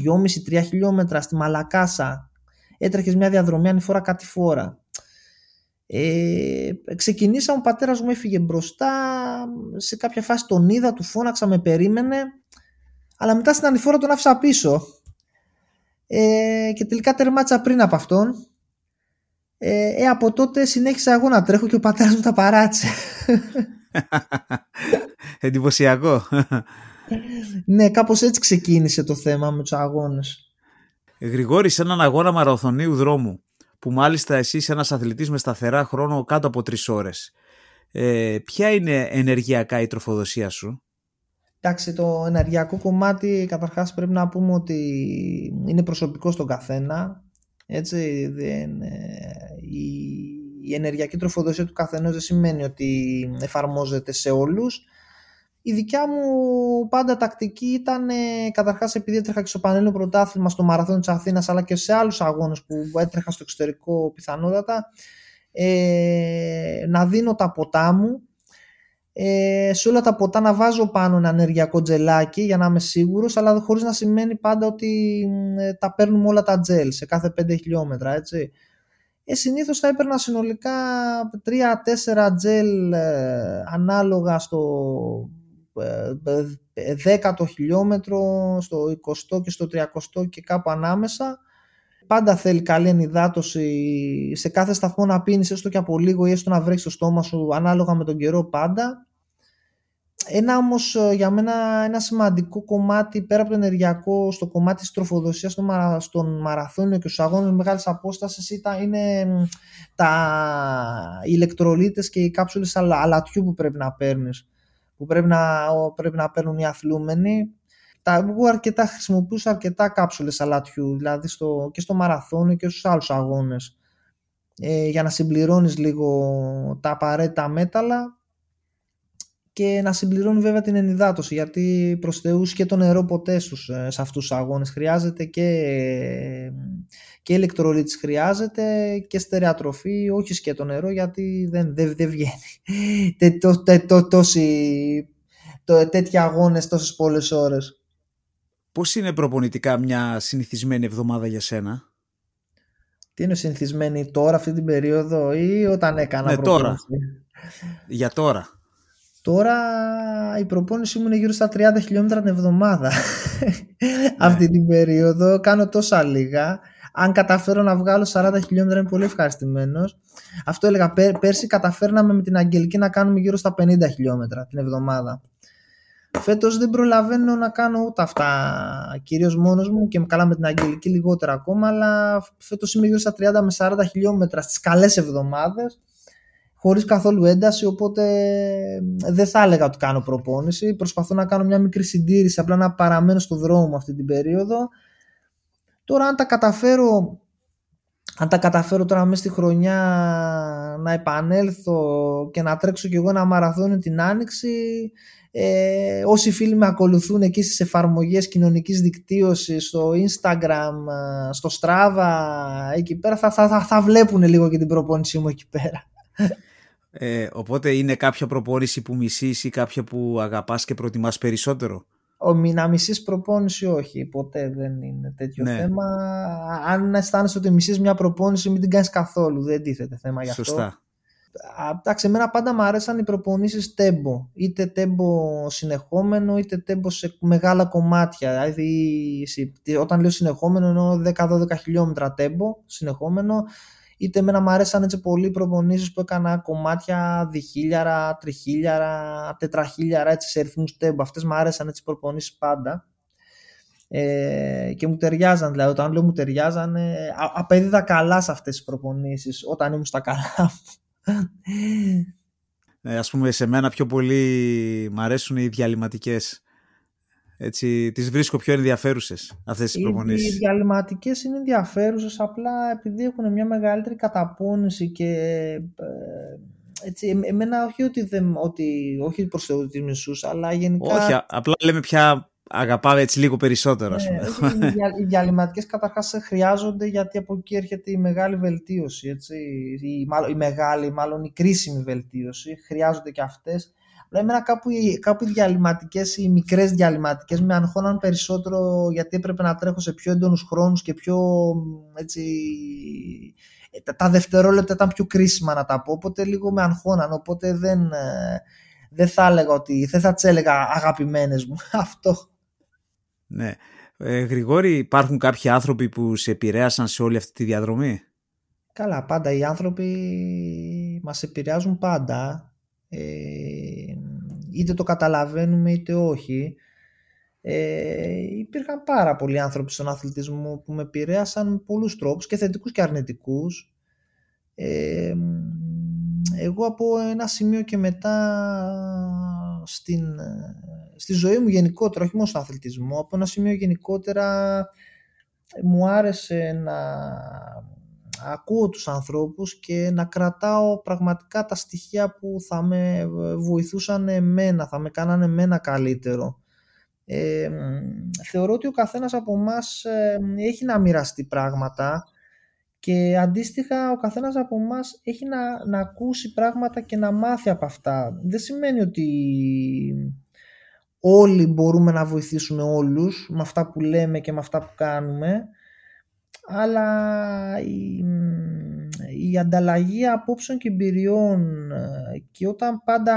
2,5-3 χιλιόμετρα στη Μαλακάσα. Έτρεχες μια διαδρομή ανηφόρα κάτι φορά. Ε, ξεκινήσαμε, ο πατέρας μου έφυγε μπροστά, σε κάποια φάση τον είδα, του φώναξα, με περίμενε, αλλά μετά στην ανηφόρα τον άφησα πίσω. Ε, και τελικά τερμάτισα πριν από αυτόν. Ε, ε, από τότε συνέχισα εγώ να τρέχω και ο πατέρας μου τα παράτησε. Εντυπωσιακό. ναι, κάπως έτσι ξεκίνησε το θέμα με τους αγώνες. Γρηγόρη, σε έναν αγώνα μαραθωνίου δρόμου, που μάλιστα εσύ είσαι ένας αθλητής με σταθερά χρόνο κάτω από τρεις ώρες. Ε, ποια είναι ενεργειακά η τροφοδοσία σου; Εντάξει, το ενεργειακό κομμάτι καταρχάς πρέπει να πούμε ότι είναι προσωπικό στον καθένα. Έτσι, δεν, ε, η, η ενεργειακή τροφοδοσία του καθενός δεν σημαίνει ότι εφαρμόζεται σε όλους. Η δικιά μου πάντα τακτική ήταν ε, καταρχάς επειδή έτρεχα και στο πανέλληνο πρωτάθλημα στο μαραθώνιο της Αθήνας αλλά και σε άλλους αγώνες που έτρεχα στο εξωτερικό πιθανότατα ε, να δίνω τα ποτά μου ε, σε όλα τα ποτά να βάζω πάνω ένα ενεργειακό τζελάκι για να είμαι σίγουρος αλλά χωρίς να σημαίνει πάντα ότι ε, τα παίρνουμε όλα τα τζελ σε κάθε 5 χιλιόμετρα έτσι. Ε, συνήθως θα έπαιρνα συνολικά 3-4 τζελ ε, ανάλογα στο 10 χιλιόμετρο, στο 20 και στο 30 και κάπου ανάμεσα. Πάντα θέλει καλή ενυδάτωση σε κάθε σταθμό να πίνεις έστω και από λίγο ή έστω να βρέξεις το στόμα σου ανάλογα με τον καιρό πάντα. Ένα όμως ε, για μένα ένα σημαντικό κομμάτι πέρα από το ενεργειακό στο κομμάτι της τροφοδοσίας στον μαραθώνιο και στους αγώνες μεγάλης απόστασης ήταν, είναι τα ηλεκτρολίτες και οι κάψουλες αλατιού που πρέπει να παίρνεις που πρέπει να, πρέπει να παίρνουν οι αθλούμενοι. Τα, εγώ αρκετά, χρησιμοποιούσα αρκετά κάψουλες αλατιού, δηλαδή στο, και στο μαραθώνιο και στους άλλους αγώνες, ε, για να συμπληρώνεις λίγο τα απαραίτητα μέταλλα και να συμπληρώνει βέβαια την ενυδάτωση γιατί προς Θεούς και το νερό ποτέ στους, ε, σε αυτούς τους αγώνες χρειάζεται και, και ηλεκτρολίτης χρειάζεται και στερεατροφή όχι και το νερό γιατί δεν, δεν, δεν βγαίνει τε, το, τε, το, τόσοι, το, τέτοια αγώνες τόσες πολλές ώρες. Πώς είναι προπονητικά μια συνηθισμένη εβδομάδα για σένα; Τι είναι συνηθισμένη τώρα αυτή την περίοδο ή όταν έκανα ναι, τώρα. Για τώρα. Τώρα η προπόνησή μου είναι γύρω στα 30 χιλιόμετρα την εβδομάδα αυτή ναι. την περίοδο. Κάνω τόσα λίγα. Αν καταφέρω να βγάλω 40 χιλιόμετρα είμαι πολύ ευχαριστημένος. Αυτό έλεγα πέρσι καταφέρναμε με την Αγγελική να κάνουμε γύρω στα 50 χιλιόμετρα την εβδομάδα. Φέτος δεν προλαβαίνω να κάνω ούτε αυτά κυρίως μόνος μου και καλά με την Αγγελική λιγότερα ακόμα αλλά φέτος είμαι γύρω στα 30 με 40 χιλιόμετρα στις καλές εβδομάδες χωρίς καθόλου ένταση, οπότε δεν θα έλεγα ότι κάνω προπόνηση. Προσπαθώ να κάνω μια μικρή συντήρηση, απλά να παραμένω στο δρόμο αυτή την περίοδο. Τώρα αν τα καταφέρω αν τα καταφέρω τώρα μέσα στη χρονιά να επανέλθω και να τρέξω κι εγώ ένα μαραθώνιο την Άνοιξη ε, όσοι φίλοι με ακολουθούν εκεί στις εφαρμογές κοινωνικής δικτύωσης στο Instagram, στο Strava εκεί πέρα θα, θα, θα, βλέπουν λίγο και την προπόνησή μου εκεί πέρα ε, οπότε είναι κάποια προπόνηση που μισείς ή κάποια που αγαπάς και προτιμάς περισσότερο; Ο, να μισείς προπόνηση, όχι. Ποτέ δεν είναι τέτοιο ναι. θέμα. Αν αισθάνεσαι ότι μισείς μια προπόνηση, μην την κάνεις καθόλου. Δεν τίθεται θέμα γι' αυτό. Σωστά. Εντάξει, εμένα πάντα μου αρέσαν οι προπονήσεις τέμπο. Είτε τέμπο συνεχόμενο, είτε τέμπο σε μεγάλα κομμάτια. Δηλαδή, όταν λέω συνεχόμενο, εννοώ 10-12 χιλιόμετρα τέμπο συνεχόμενο είτε εμένα μου αρέσαν έτσι πολύ προπονήσεις που έκανα κομμάτια διχίλιαρα, τριχίλιαρα, τετραχίλιαρα έτσι σε ρυθμούς τέμπου. Αυτές μου άρεσαν έτσι προπονήσεις πάντα. Ε, και μου ταιριάζαν, δηλαδή όταν λέω μου ταιριάζαν, ε, απέδιδα καλά σε αυτές τις προπονήσεις όταν ήμουν στα καλά μου. Ε, ας πούμε σε μένα πιο πολύ μου αρέσουν οι διαλυματικές έτσι, τις βρίσκω πιο ενδιαφέρουσες αυτές τις προπονήσεις. Οι διαλυματικές είναι ενδιαφέρουσες απλά επειδή έχουν μια μεγαλύτερη καταπώνηση και ε, έτσι, εμένα όχι ότι, δεν, ότι όχι προς το τις μισούς, αλλά γενικά... Όχι, απλά λέμε πια αγαπάμε έτσι λίγο περισσότερο. Ας ναι, πούμε. οι διαλυματικές καταρχάς χρειάζονται γιατί από εκεί έρχεται η μεγάλη βελτίωση. Έτσι, η, μάλλον, η μεγάλη, μάλλον η κρίσιμη βελτίωση. Χρειάζονται και αυτές. Αλλά εμένα κάπου, κάπου οι διαλυματικές, οι μικρές διαλυματικές με αγχώναν περισσότερο γιατί έπρεπε να τρέχω σε πιο έντονους χρόνους και πιο έτσι, τα δευτερόλεπτα ήταν πιο κρίσιμα να τα πω, οπότε λίγο με αγχώναν, οπότε δεν, ε, δεν θα έλεγα ότι, δεν θα τις έλεγα αγαπημένες μου, αυτό. Ναι. Ε, Γρηγόρη, υπάρχουν κάποιοι άνθρωποι που σε επηρέασαν σε όλη αυτή τη διαδρομή; Καλά, πάντα οι άνθρωποι μας επηρεάζουν πάντα ε, είτε το καταλαβαίνουμε είτε όχι. Ε, υπήρχαν πάρα πολλοί άνθρωποι στον αθλητισμό που με επηρέασαν με πολλούς τρόπους και θετικούς και αρνητικούς. Ε, εγώ από ένα σημείο και μετά στην, στη ζωή μου γενικότερα, όχι μόνο στον αθλητισμό, από ένα σημείο γενικότερα μου άρεσε να ακούω τους ανθρώπους και να κρατάω πραγματικά τα στοιχεία που θα με βοηθούσαν εμένα, θα με κάνανε εμένα καλύτερο. Ε, θεωρώ ότι ο καθένας από εμάς έχει να μοιραστεί πράγματα και αντίστοιχα ο καθένας από εμάς έχει να, να ακούσει πράγματα και να μάθει από αυτά. Δεν σημαίνει ότι όλοι μπορούμε να βοηθήσουμε όλους με αυτά που λέμε και με αυτά που κάνουμε αλλά η, η ανταλλαγή απόψεων και εμπειριών ε, και όταν πάντα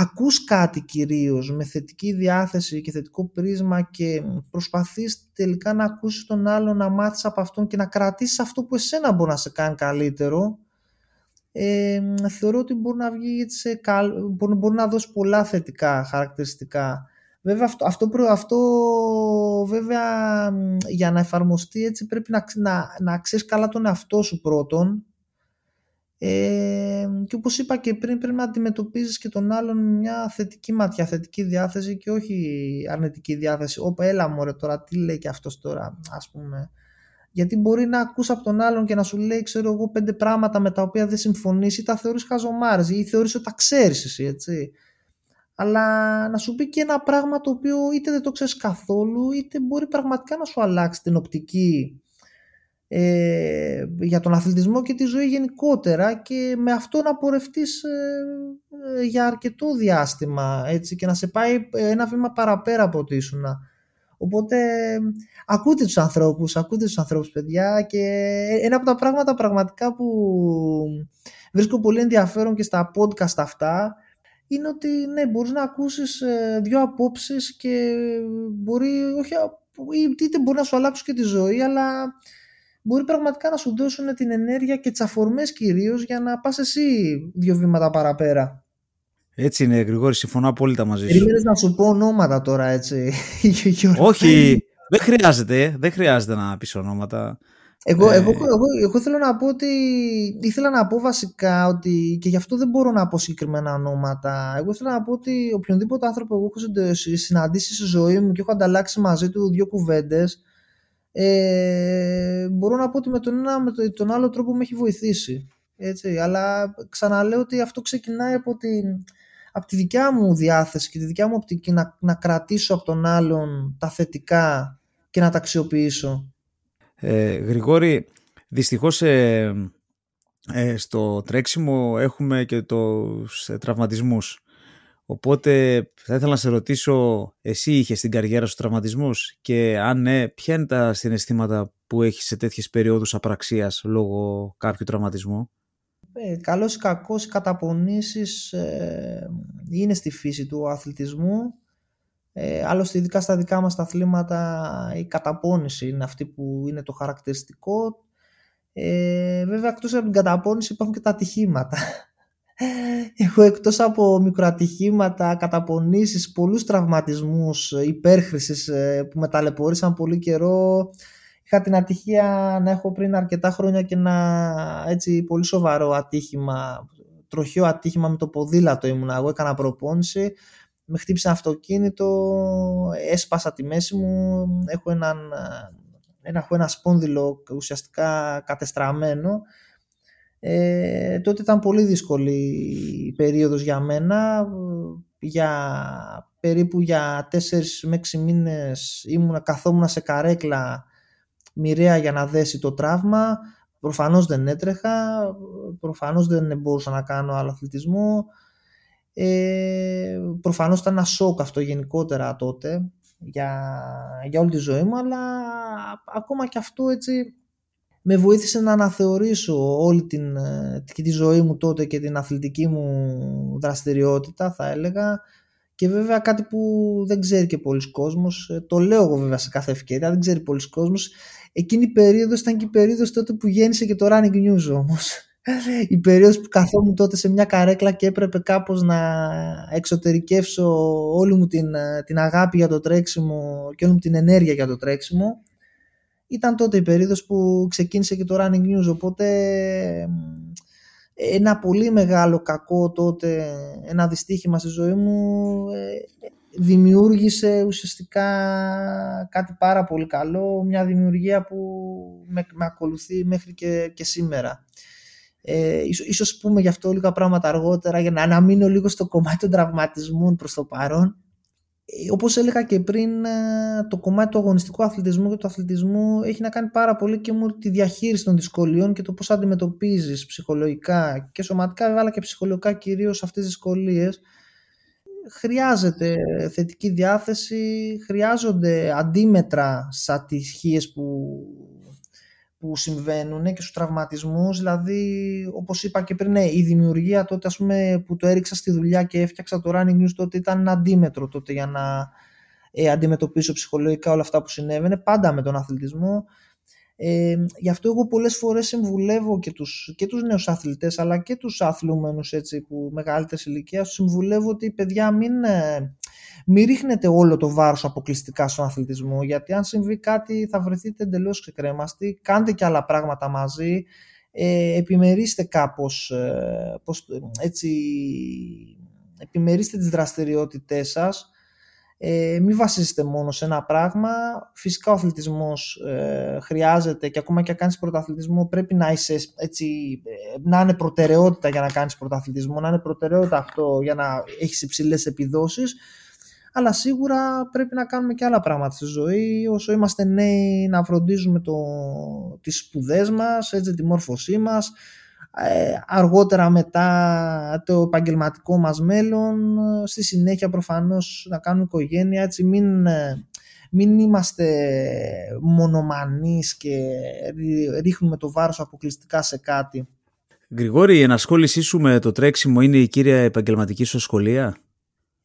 ακούς κάτι κυρίως με θετική διάθεση και θετικό πρίσμα και προσπαθείς τελικά να ακούσεις τον άλλο να μάθεις από αυτόν και να κρατήσεις αυτό που εσένα μπορεί να σε κάνει καλύτερο ε, θεωρώ ότι μπορεί να βγει έτσι, μπορεί, μπορεί να δώσει πολλά θετικά χαρακτηριστικά Βέβαια αυτό, αυτό, αυτό βέβαια για να εφαρμοστεί έτσι πρέπει να, να, να ξέρεις καλά τον εαυτό σου πρώτον ε, και όπως είπα και πριν πρέπει να αντιμετωπίζεις και τον άλλον με μια θετική ματιά, θετική διάθεση και όχι αρνητική διάθεση. Όπα έλα μωρέ τώρα τι λέει και αυτός τώρα ας πούμε. Γιατί μπορεί να ακούς από τον άλλον και να σου λέει ξέρω εγώ πέντε πράγματα με τα οποία δεν συμφωνείς ή τα θεωρείς χαζομάρες ή θεωρείς ότι τα ξέρεις εσύ έτσι αλλά να σου πει και ένα πράγμα το οποίο είτε δεν το ξέρεις καθόλου είτε μπορεί πραγματικά να σου αλλάξει την οπτική ε, για τον αθλητισμό και τη ζωή γενικότερα και με αυτό να πορευτείς ε, ε, για αρκετό διάστημα έτσι, και να σε πάει ένα βήμα παραπέρα από ό,τι ήσουν. Οπότε ακούτε τους ανθρώπους, ακούτε τους ανθρώπους παιδιά και ένα από τα πράγματα πραγματικά που βρίσκω πολύ ενδιαφέρον και στα podcast αυτά είναι ότι ναι, μπορείς να ακούσεις ε, δύο απόψεις και μπορεί, όχι, είτε μπορεί να σου αλλάξουν και τη ζωή, αλλά μπορεί πραγματικά να σου δώσουν την ενέργεια και τις αφορμές κυρίως για να πας εσύ δύο βήματα παραπέρα. Έτσι είναι, Γρηγόρη, συμφωνώ απόλυτα μαζί σου. Περίμενες να σου πω ονόματα τώρα, έτσι. όχι, δεν χρειάζεται, δεν χρειάζεται να πεις ονόματα. Εγώ, ε... εγώ, εγώ, εγώ, θέλω να πω ότι ήθελα να πω βασικά ότι και γι' αυτό δεν μπορώ να πω συγκεκριμένα ονόματα. Εγώ ήθελα να πω ότι οποιονδήποτε άνθρωπο εγώ έχω συναντήσει στη ζωή μου και έχω ανταλλάξει μαζί του δύο κουβέντες, ε, μπορώ να πω ότι με τον ένα με τον άλλο τρόπο με έχει βοηθήσει. Έτσι, αλλά ξαναλέω ότι αυτό ξεκινάει από, την, από τη δικιά μου διάθεση και τη δικιά μου οπτική να, να κρατήσω από τον άλλον τα θετικά και να τα αξιοποιήσω. Ε, Γρηγόρη, δυστυχώς ε, ε, στο τρέξιμο έχουμε και τους ε, τραυματισμούς. Οπότε θα ήθελα να σε ρωτήσω, εσύ είχες στην καριέρα σου τραυματισμούς; Και αν ναι, ποια είναι τα συναισθήματα που έχεις σε τέτοιες περιόδους απραξίας λόγω κάποιου τραυματισμού; Ε, καλός ή κακός, οι καταπονήσεις ε, είναι στη φύση του αθλητισμού. Ε, άλλωστε, ειδικά στα δικά μας τα αθλήματα, η καταπώνηση είναι αυτή που είναι το χαρακτηριστικό. Ε, βέβαια, εκτός από την καταπώνηση υπάρχουν και τα ατυχήματα. Έχω εκτός από μικροατυχήματα, καταπονήσεις, πολλούς τραυματισμούς, υπέρχρησης ε, που με ταλαιπωρήσαν πολύ καιρό. Είχα την ατυχία να έχω πριν αρκετά χρόνια και ένα έτσι πολύ σοβαρό ατύχημα, τροχαίο ατύχημα με το ποδήλατο ήμουν εγώ, έκανα προπόνηση. Με χτύπησε ένα αυτοκίνητο, έσπασα τη μέση μου, έχω, έναν, ένα, έχω ένα σπόνδυλο ουσιαστικά κατεστραμμένο ε, τότε ήταν πολύ δύσκολη η περίοδος για μένα. Για περίπου για 4 με 6 μήνες ήμουν, καθόμουν σε καρέκλα μοιραία για να δέσει το τραύμα. Προφανώς δεν έτρεχα, προφανώς δεν μπορούσα να κάνω άλλο αθλητισμό. Ε, προφανώς ήταν ένα σοκ αυτό γενικότερα τότε για, για όλη τη ζωή μου, αλλά ακόμα και αυτό έτσι με βοήθησε να αναθεωρήσω όλη την, ε, και τη ζωή μου τότε και την αθλητική μου δραστηριότητα θα έλεγα και βέβαια κάτι που δεν ξέρει και πολλοί κόσμος, ε, το λέω εγώ βέβαια σε κάθε ευκαιρία, δεν ξέρει πολλοί κόσμος, εκείνη η περίοδος ήταν και η περίοδος τότε που γέννησε και το Running News όμως. Η περίοδος που καθόμουν τότε σε μια καρέκλα και έπρεπε κάπως να εξωτερικεύσω όλη μου την, ε, την αγάπη για το τρέξιμο και όλη μου την ενέργεια για το τρέξιμο ήταν τότε η περίοδος που ξεκίνησε και το Running News οπότε ένα πολύ μεγάλο κακό τότε, ένα δυστύχημα στη ζωή μου ε, δημιούργησε ουσιαστικά κάτι πάρα πολύ καλό, μια δημιουργία που με, με ακολουθεί μέχρι και, και σήμερα. Ε, ίσως, ίσως πούμε γι' αυτό λίγα πράγματα αργότερα για να αναμείνω λίγο στο κομμάτι των τραυματισμών προς το παρόν ε, όπως έλεγα και πριν, ε, το κομμάτι του αγωνιστικού αθλητισμού και του αθλητισμού έχει να κάνει πάρα πολύ και με τη διαχείριση των δυσκολιών και το πώς αντιμετωπίζεις ψυχολογικά και σωματικά αλλά και ψυχολογικά κυρίως αυτές τις δυσκολίες. Χρειάζεται θετική διάθεση, χρειάζονται αντίμετρα στις ατυχίες που που συμβαίνουν και στους τραυματισμούς δηλαδή όπως είπα και πριν ναι, η δημιουργία τότε ας πούμε, που το έριξα στη δουλειά και έφτιαξα το Running News τότε ήταν ένα αντίμετρο τότε για να ε, αντιμετωπίσω ψυχολογικά όλα αυτά που συνέβαινε πάντα με τον αθλητισμό. Ε, γι' αυτό εγώ πολλές φορές συμβουλεύω και τους, και τους νέους αθλητές αλλά και τους αθλούμενους έτσι, που μεγαλύτερης ηλικίας συμβουλεύω ότι παιδιά μην, ε, μην ρίχνετε όλο το βάρος αποκλειστικά στον αθλητισμό γιατί αν συμβεί κάτι θα βρεθείτε εντελώς ξεκρέμαστοι κάντε και άλλα πράγματα μαζί ε, επιμερίστε κάπως ε, πώς, έτσι, επιμερίστε τις δραστηριότητές σας ε, μην βασίζετε μόνο σε ένα πράγμα. Φυσικά ο αθλητισμός ε, χρειάζεται και ακόμα και αν κάνεις πρωταθλητισμό πρέπει να, είσαι, έτσι, ε, να είναι προτεραιότητα για να κάνεις πρωταθλητισμό, να είναι προτεραιότητα αυτό για να έχεις υψηλές επιδόσεις. Αλλά σίγουρα πρέπει να κάνουμε και άλλα πράγματα στη ζωή. Όσο είμαστε νέοι να φροντίζουμε το, τις σπουδές μας, έτσι, τη μόρφωσή μας, ε, αργότερα μετά το επαγγελματικό μας μέλλον, στη συνέχεια προφανώς να κάνουμε οικογένεια, έτσι μην, ε, μην είμαστε μονομανείς και ρίχνουμε το βάρος αποκλειστικά σε κάτι. Γρηγόρη, η ενασχόλησή σου με το τρέξιμο είναι η κύρια επαγγελματική σου σχολεία;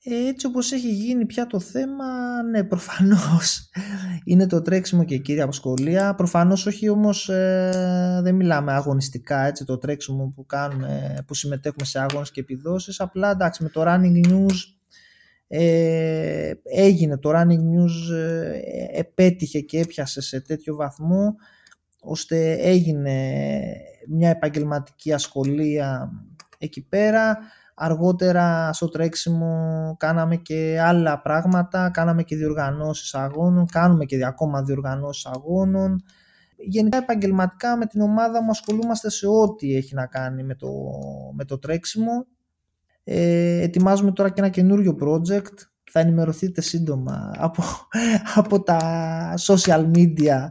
Έτσι όπως έχει γίνει πια το θέμα, ναι προφανώς είναι το τρέξιμο και η κύρια σχολεία. Προφανώς όχι όμως ε, δεν μιλάμε αγωνιστικά έτσι το τρέξιμο που κάνουμε, που συμμετέχουμε σε αγώνες και επιδόσεις. Απλά εντάξει με το Running News ε, έγινε το Running News ε, επέτυχε και έπιασε σε τέτοιο βαθμό ώστε έγινε μια επαγγελματική ασχολία εκεί πέρα Αργότερα στο τρέξιμο κάναμε και άλλα πράγματα, κάναμε και διοργανώσεις αγώνων, κάνουμε και ακόμα διοργανώσεις αγώνων. Γενικά επαγγελματικά με την ομάδα μου ασχολούμαστε σε ό,τι έχει να κάνει με το, με το τρέξιμο. Ε, ετοιμάζουμε τώρα και ένα καινούριο project θα ενημερωθείτε σύντομα από, από τα social media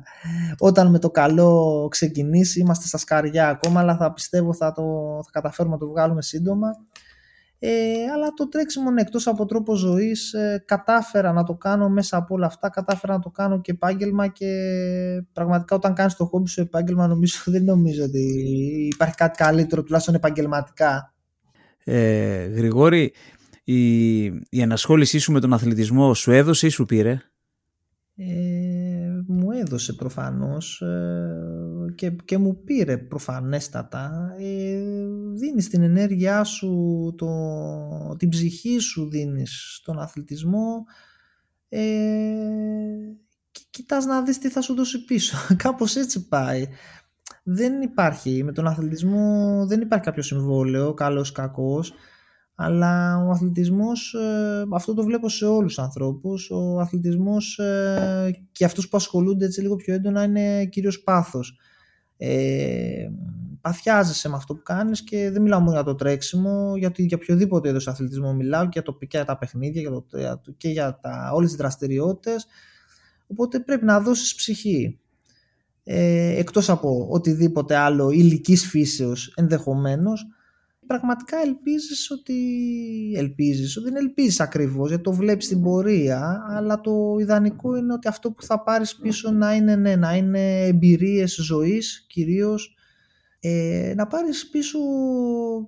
όταν με το καλό ξεκινήσει. Είμαστε στα σκαριά ακόμα, αλλά θα πιστεύω θα, το, θα καταφέρουμε να το βγάλουμε σύντομα. Ε, αλλά το τρέξιμο είναι εκτός από τρόπο ζωής ε, κατάφερα να το κάνω μέσα από όλα αυτά κατάφερα να το κάνω και επάγγελμα και πραγματικά όταν κάνεις το χόμπι σου επάγγελμα νομίζω, δεν νομίζω ότι υπάρχει κάτι καλύτερο τουλάχιστον επαγγελματικά. Ε, Γρηγόρη η, η ενασχόλησή σου με τον αθλητισμό σου έδωσε ή σου πήρε; Ε, μου έδωσε προφανώς ε, και, και μου πήρε προφανέστατα. Ε, δίνεις την ενέργειά σου, το, την ψυχή σου δίνεις στον αθλητισμό ε, και κοιτάς να δεις τι θα σου δώσει πίσω. Κάπως έτσι πάει. Δεν υπάρχει, με τον αθλητισμό δεν υπάρχει κάποιο συμβόλαιο, καλός κακός αλλά ο αθλητισμός, ε, αυτό το βλέπω σε όλους τους ανθρώπους, ο αθλητισμός ε, και αυτούς που ασχολούνται έτσι λίγο πιο έντονα είναι κυρίως πάθος. Ε, παθιάζεσαι με αυτό που κάνεις και δεν μιλάω μόνο για το τρέξιμο, γιατί για οποιοδήποτε είδος αθλητισμό μιλάω και για, το, και για τα παιχνίδια για το, και για τα, όλες τις δραστηριότητες, οπότε πρέπει να δώσεις ψυχή. Ε, εκτός από οτιδήποτε άλλο υλικής φύσεως ενδεχομένως, πραγματικά ελπίζεις ότι ελπίζεις, ότι δεν ελπίζεις ακριβώς γιατί το βλέπεις στην πορεία αλλά το ιδανικό είναι ότι αυτό που θα πάρεις πίσω να είναι, ναι, να είναι εμπειρίες ζωής κυρίως ε, να πάρεις πίσω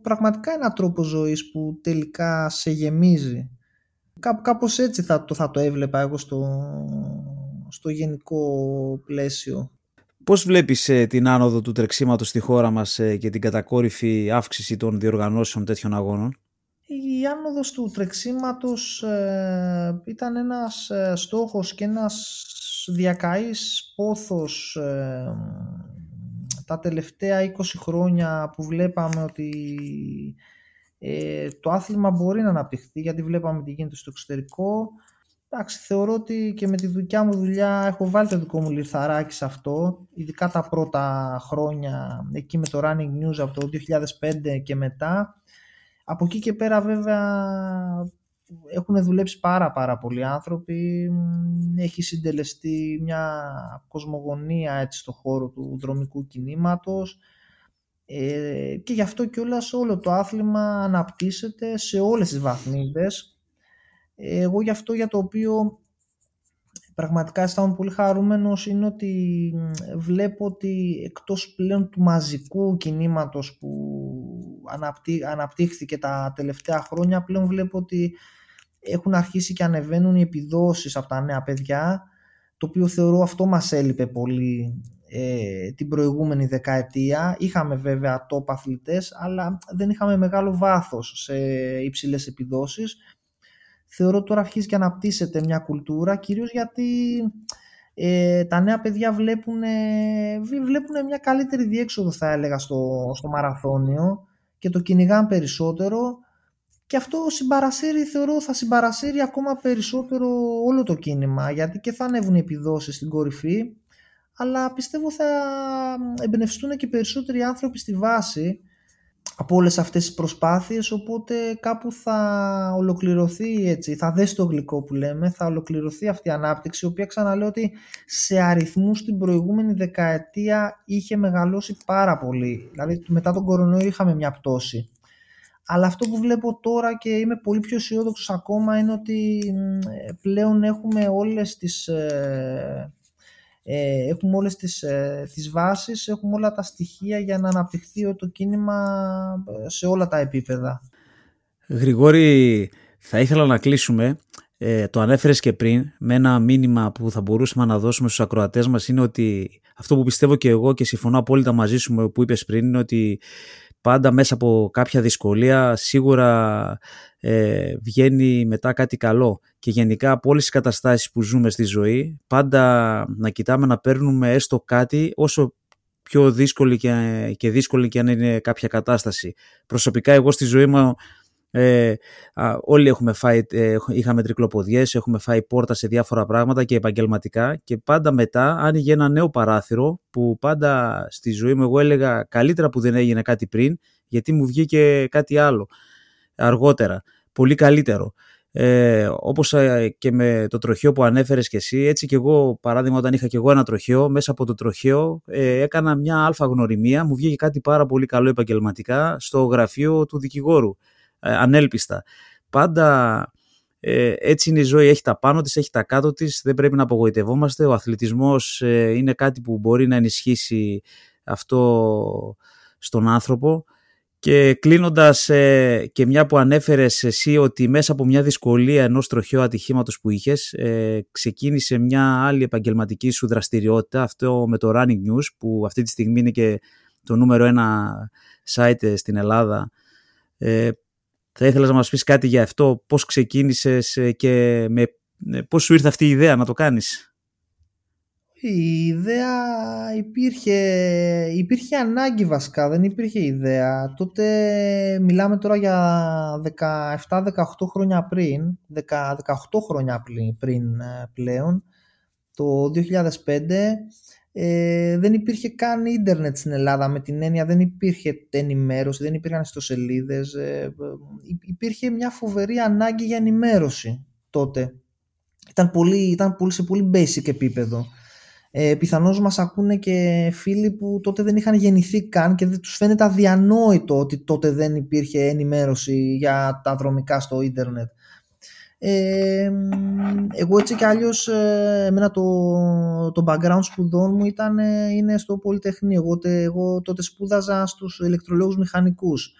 πραγματικά ένα τρόπο ζωής που τελικά σε γεμίζει. Κά, κάπως έτσι θα το, θα το έβλεπα εγώ στο, στο γενικό πλαίσιο Πώς βλέπεις ε, την άνοδο του τρεξίματος στη χώρα μας ε, και την κατακόρυφη αύξηση των διοργανώσεων τέτοιων αγώνων; Η άνοδος του τρεξίματος ε, ήταν ένας στόχος και ένας διακαής πόθος τα τελευταία 20 χρόνια που βλέπαμε ότι το άθλημα μπορεί να αναπτυχθεί γιατί βλέπαμε τι γίνεται στο εξωτερικό Εντάξει, θεωρώ ότι και με τη δικιά μου δουλειά έχω βάλει το δικό μου λιθαράκι σε αυτό, ειδικά τα πρώτα χρόνια, εκεί με το Running News από το 2005 και μετά. Από εκεί και πέρα βέβαια έχουν δουλέψει πάρα πάρα πολλοί άνθρωποι, έχει συντελεστεί μια κοσμογονία έτσι στο χώρο του δρομικού κινήματος. Ε, και γι' αυτό και όλο το άθλημα αναπτύσσεται σε όλες τις βαθμίδες εγώ γι' αυτό για το οποίο πραγματικά αισθάνομαι πολύ χαρούμενος είναι ότι βλέπω ότι εκτός πλέον του μαζικού κινήματος που αναπτύχθηκε τα τελευταία χρόνια πλέον βλέπω ότι έχουν αρχίσει και ανεβαίνουν οι επιδόσεις από τα νέα παιδιά το οποίο θεωρώ αυτό μας έλειπε πολύ ε, την προηγούμενη δεκαετία. Είχαμε βέβαια top αθλητές αλλά δεν είχαμε μεγάλο βάθος σε υψηλές επιδόσεις θεωρώ τώρα αρχίζει και αναπτύσσεται μια κουλτούρα κυρίως γιατί ε, τα νέα παιδιά βλέπουν, βλέπουν μια καλύτερη διέξοδο θα έλεγα στο, στο μαραθώνιο και το κυνηγάν περισσότερο. Και αυτό συμπαρασύρει, θεωρώ θα συμπαρασύρει ακόμα περισσότερο όλο το κίνημα γιατί και θα ανέβουν οι επιδόσεις στην κορυφή αλλά πιστεύω θα εμπνευστούν και περισσότεροι άνθρωποι στη βάση από όλες αυτές τις προσπάθειες οπότε κάπου θα ολοκληρωθεί έτσι, θα δέσει το γλυκό που λέμε, θα ολοκληρωθεί αυτή η ανάπτυξη η οποία ξαναλέω ότι σε αριθμούς την προηγούμενη δεκαετία είχε μεγαλώσει πάρα πολύ. Δηλαδή μετά τον κορονοϊό είχαμε μια πτώση. Αλλά αυτό που βλέπω τώρα και είμαι πολύ πιο αισιόδοξος ακόμα είναι ότι πλέον έχουμε όλες τις ε, ε, έχουμε όλες τις, ε, τις βάσεις, έχουμε όλα τα στοιχεία για να αναπτυχθεί το κίνημα ε, σε όλα τα επίπεδα. Γρηγόρη, θα ήθελα να κλείσουμε. Ε, το ανέφερες και πριν με ένα μήνυμα που θα μπορούσαμε να δώσουμε στους ακροατές μας είναι ότι αυτό που πιστεύω και εγώ και συμφωνώ απόλυτα μαζί σου που είπες πριν είναι ότι πάντα μέσα από κάποια δυσκολία σίγουρα ε, βγαίνει μετά κάτι καλό και γενικά από όλες τις καταστάσεις που ζούμε στη ζωή πάντα να κοιτάμε να παίρνουμε έστω κάτι όσο πιο δύσκολη και, και δύσκολη και αν είναι κάποια κατάσταση. Προσωπικά εγώ στη ζωή μου Ε, όλοι έχουμε φάει, ε, είχαμε τρικλοποδιές, έχουμε φάει πόρτα σε διάφορα πράγματα και επαγγελματικά και πάντα μετά άνοιγε ένα νέο παράθυρο που πάντα στη ζωή μου εγώ έλεγα καλύτερα που δεν έγινε κάτι πριν γιατί μου βγήκε κάτι άλλο αργότερα, πολύ καλύτερο. Ε, όπως ε, και με το τροχείο που ανέφερες και εσύ, έτσι και εγώ παράδειγμα όταν είχα και εγώ ένα τροχείο, μέσα από το τροχείο ε, έκανα μια αλφα γνωριμία, μου βγήκε κάτι πάρα πολύ καλό επαγγελματικά στο γραφείο του δικηγόρου, ε, ανέλπιστα. Πάντα ε, έτσι είναι η ζωή, έχει τα πάνω της, έχει τα κάτω της, δεν πρέπει να απογοητευόμαστε, ο αθλητισμός είναι κάτι που μπορεί να ενισχύσει αυτό στον άνθρωπο. Και κλείνοντας, ε, και μια που ανέφερες εσύ ότι μέσα από μια δυσκολία ενός τροχαίου ατυχήματος που είχες, ε, ξεκίνησε μια άλλη επαγγελματική σου δραστηριότητα, αυτό με το Running News, που αυτή τη στιγμή είναι και το νούμερο ένα site στην Ελλάδα. Ε, θα ήθελα να μας πεις κάτι για αυτό, πώς ξεκίνησες και με, πώς σου ήρθε αυτή η ιδέα να το κάνεις; Η ιδέα υπήρχε, υπήρχε ανάγκη βασικά, δεν υπήρχε ιδέα. Τότε μιλάμε τώρα για 17-18 χρόνια πριν, 18 χρόνια πριν ε, πλέον, το 2005 ε, δεν υπήρχε καν ίντερνετ στην Ελλάδα με την έννοια δεν υπήρχε ενημέρωση, δεν υπήρχαν ιστοσελίδες, ε, υπήρχε μια φοβερή ανάγκη για ενημέρωση τότε. Ήταν, πολύ, ήταν πολύ, σε πολύ basic επίπεδο ε, πιθανώς μας ακούνε και φίλοι που τότε δεν είχαν γεννηθεί καν και δεν τους φαίνεται αδιανόητο ότι τότε δεν υπήρχε ενημέρωση για τα δρομικά στο ίντερνετ. Ε, εγώ έτσι κι αλλιώς ε, εμένα το, το background σπουδών μου ήταν, ε, είναι στο Πολυτεχνείο εγώ, εγώ τότε σπούδαζα στους ηλεκτρολόγους μηχανικούς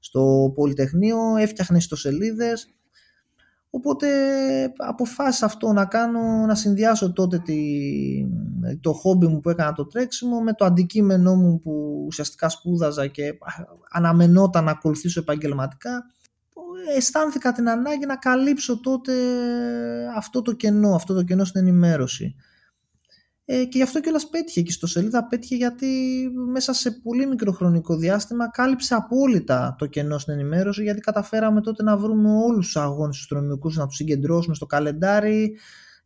στο Πολυτεχνείο έφτιαχνα ιστοσελίδες Οπότε αποφάσισα αυτό να κάνω, να συνδυάσω τότε τη, το χόμπι μου που έκανα το τρέξιμο με το αντικείμενό μου που ουσιαστικά σπούδαζα και αναμενόταν να ακολουθήσω επαγγελματικά. Αισθάνθηκα την ανάγκη να καλύψω τότε αυτό το κενό, αυτό το κενό στην ενημέρωση. Ε, και γι' αυτό κιόλας πέτυχε και στο σελίδα πέτυχε γιατί μέσα σε πολύ μικρό χρονικό διάστημα κάλυψε απόλυτα το κενό στην ενημέρωση γιατί καταφέραμε τότε να βρούμε όλους τους αγώνες του αστυνομικούς να τους συγκεντρώσουμε στο καλεντάρι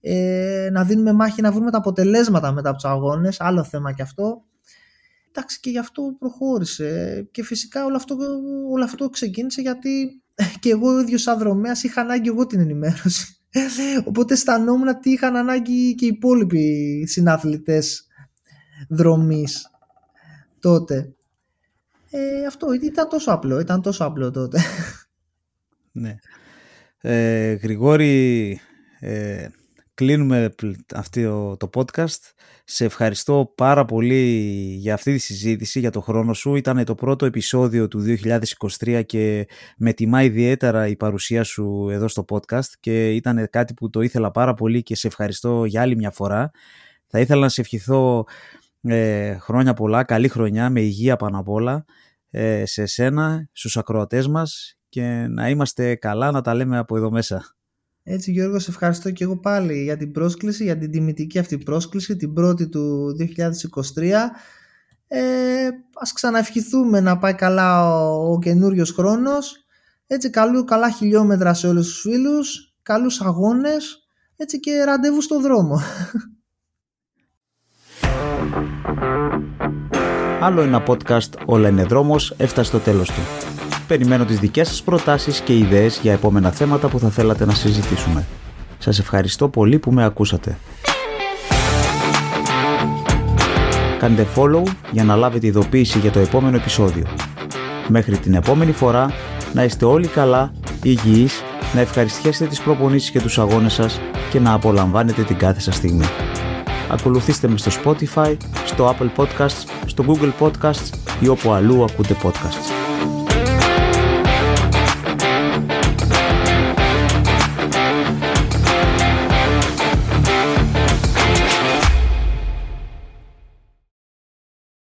ε, να δίνουμε μάχη να βρούμε τα αποτελέσματα μετά από τους αγώνες άλλο θέμα και αυτό εντάξει και γι' αυτό προχώρησε και φυσικά όλο αυτό, όλο αυτό ξεκίνησε γιατί και εγώ ο ίδιος σαν δρομέας είχα ανάγκη εγώ την ενημέρωση Οπότε αισθανόμουν ότι είχαν ανάγκη και οι υπόλοιποι συναθλητές δρομής τότε. Ε, αυτό ήταν τόσο απλό, ήταν τόσο απλό τότε. Ναι. Ε, Γρηγόρη, ε, κλείνουμε αυτό το podcast. Σε ευχαριστώ πάρα πολύ για αυτή τη συζήτηση, για το χρόνο σου. Ήταν το πρώτο επεισόδιο του 2023 και με τιμά ιδιαίτερα η παρουσία σου εδώ στο podcast και ήταν κάτι που το ήθελα πάρα πολύ και σε ευχαριστώ για άλλη μια φορά. Θα ήθελα να σε ευχηθώ ε, χρόνια πολλά, καλή χρονιά, με υγεία πάνω απ' όλα, ε, σε εσένα, στους ακροατές μας και να είμαστε καλά να τα λέμε από εδώ μέσα. Έτσι Γιώργο, σε ευχαριστώ και εγώ πάλι για την πρόσκληση, για την τιμητική αυτή πρόσκληση, την πρώτη του 2023. Ε, ας ξαναευχηθούμε να πάει καλά ο, ο καινούριος χρόνος. Έτσι καλού, καλά χιλιόμετρα σε όλους τους φίλους, καλούς αγώνες, έτσι και ραντεβού στο δρόμο. Άλλο ένα podcast «Όλα είναι δρόμος» έφτασε στο τέλος του. Περιμένω τις δικές σας προτάσεις και ιδέες για επόμενα θέματα που θα θέλατε να συζητήσουμε. Σας ευχαριστώ πολύ που με ακούσατε. Κάντε follow για να λάβετε ειδοποίηση για το επόμενο επεισόδιο. Μέχρι την επόμενη φορά, να είστε όλοι καλά, υγιείς, να ευχαριστιέσετε τις προπονήσεις και τους αγώνες σας και να απολαμβάνετε την κάθε σας στιγμή. Ακολουθήστε με στο Spotify, στο Apple Podcasts, στο Google Podcasts ή όπου αλλού ακούτε podcasts.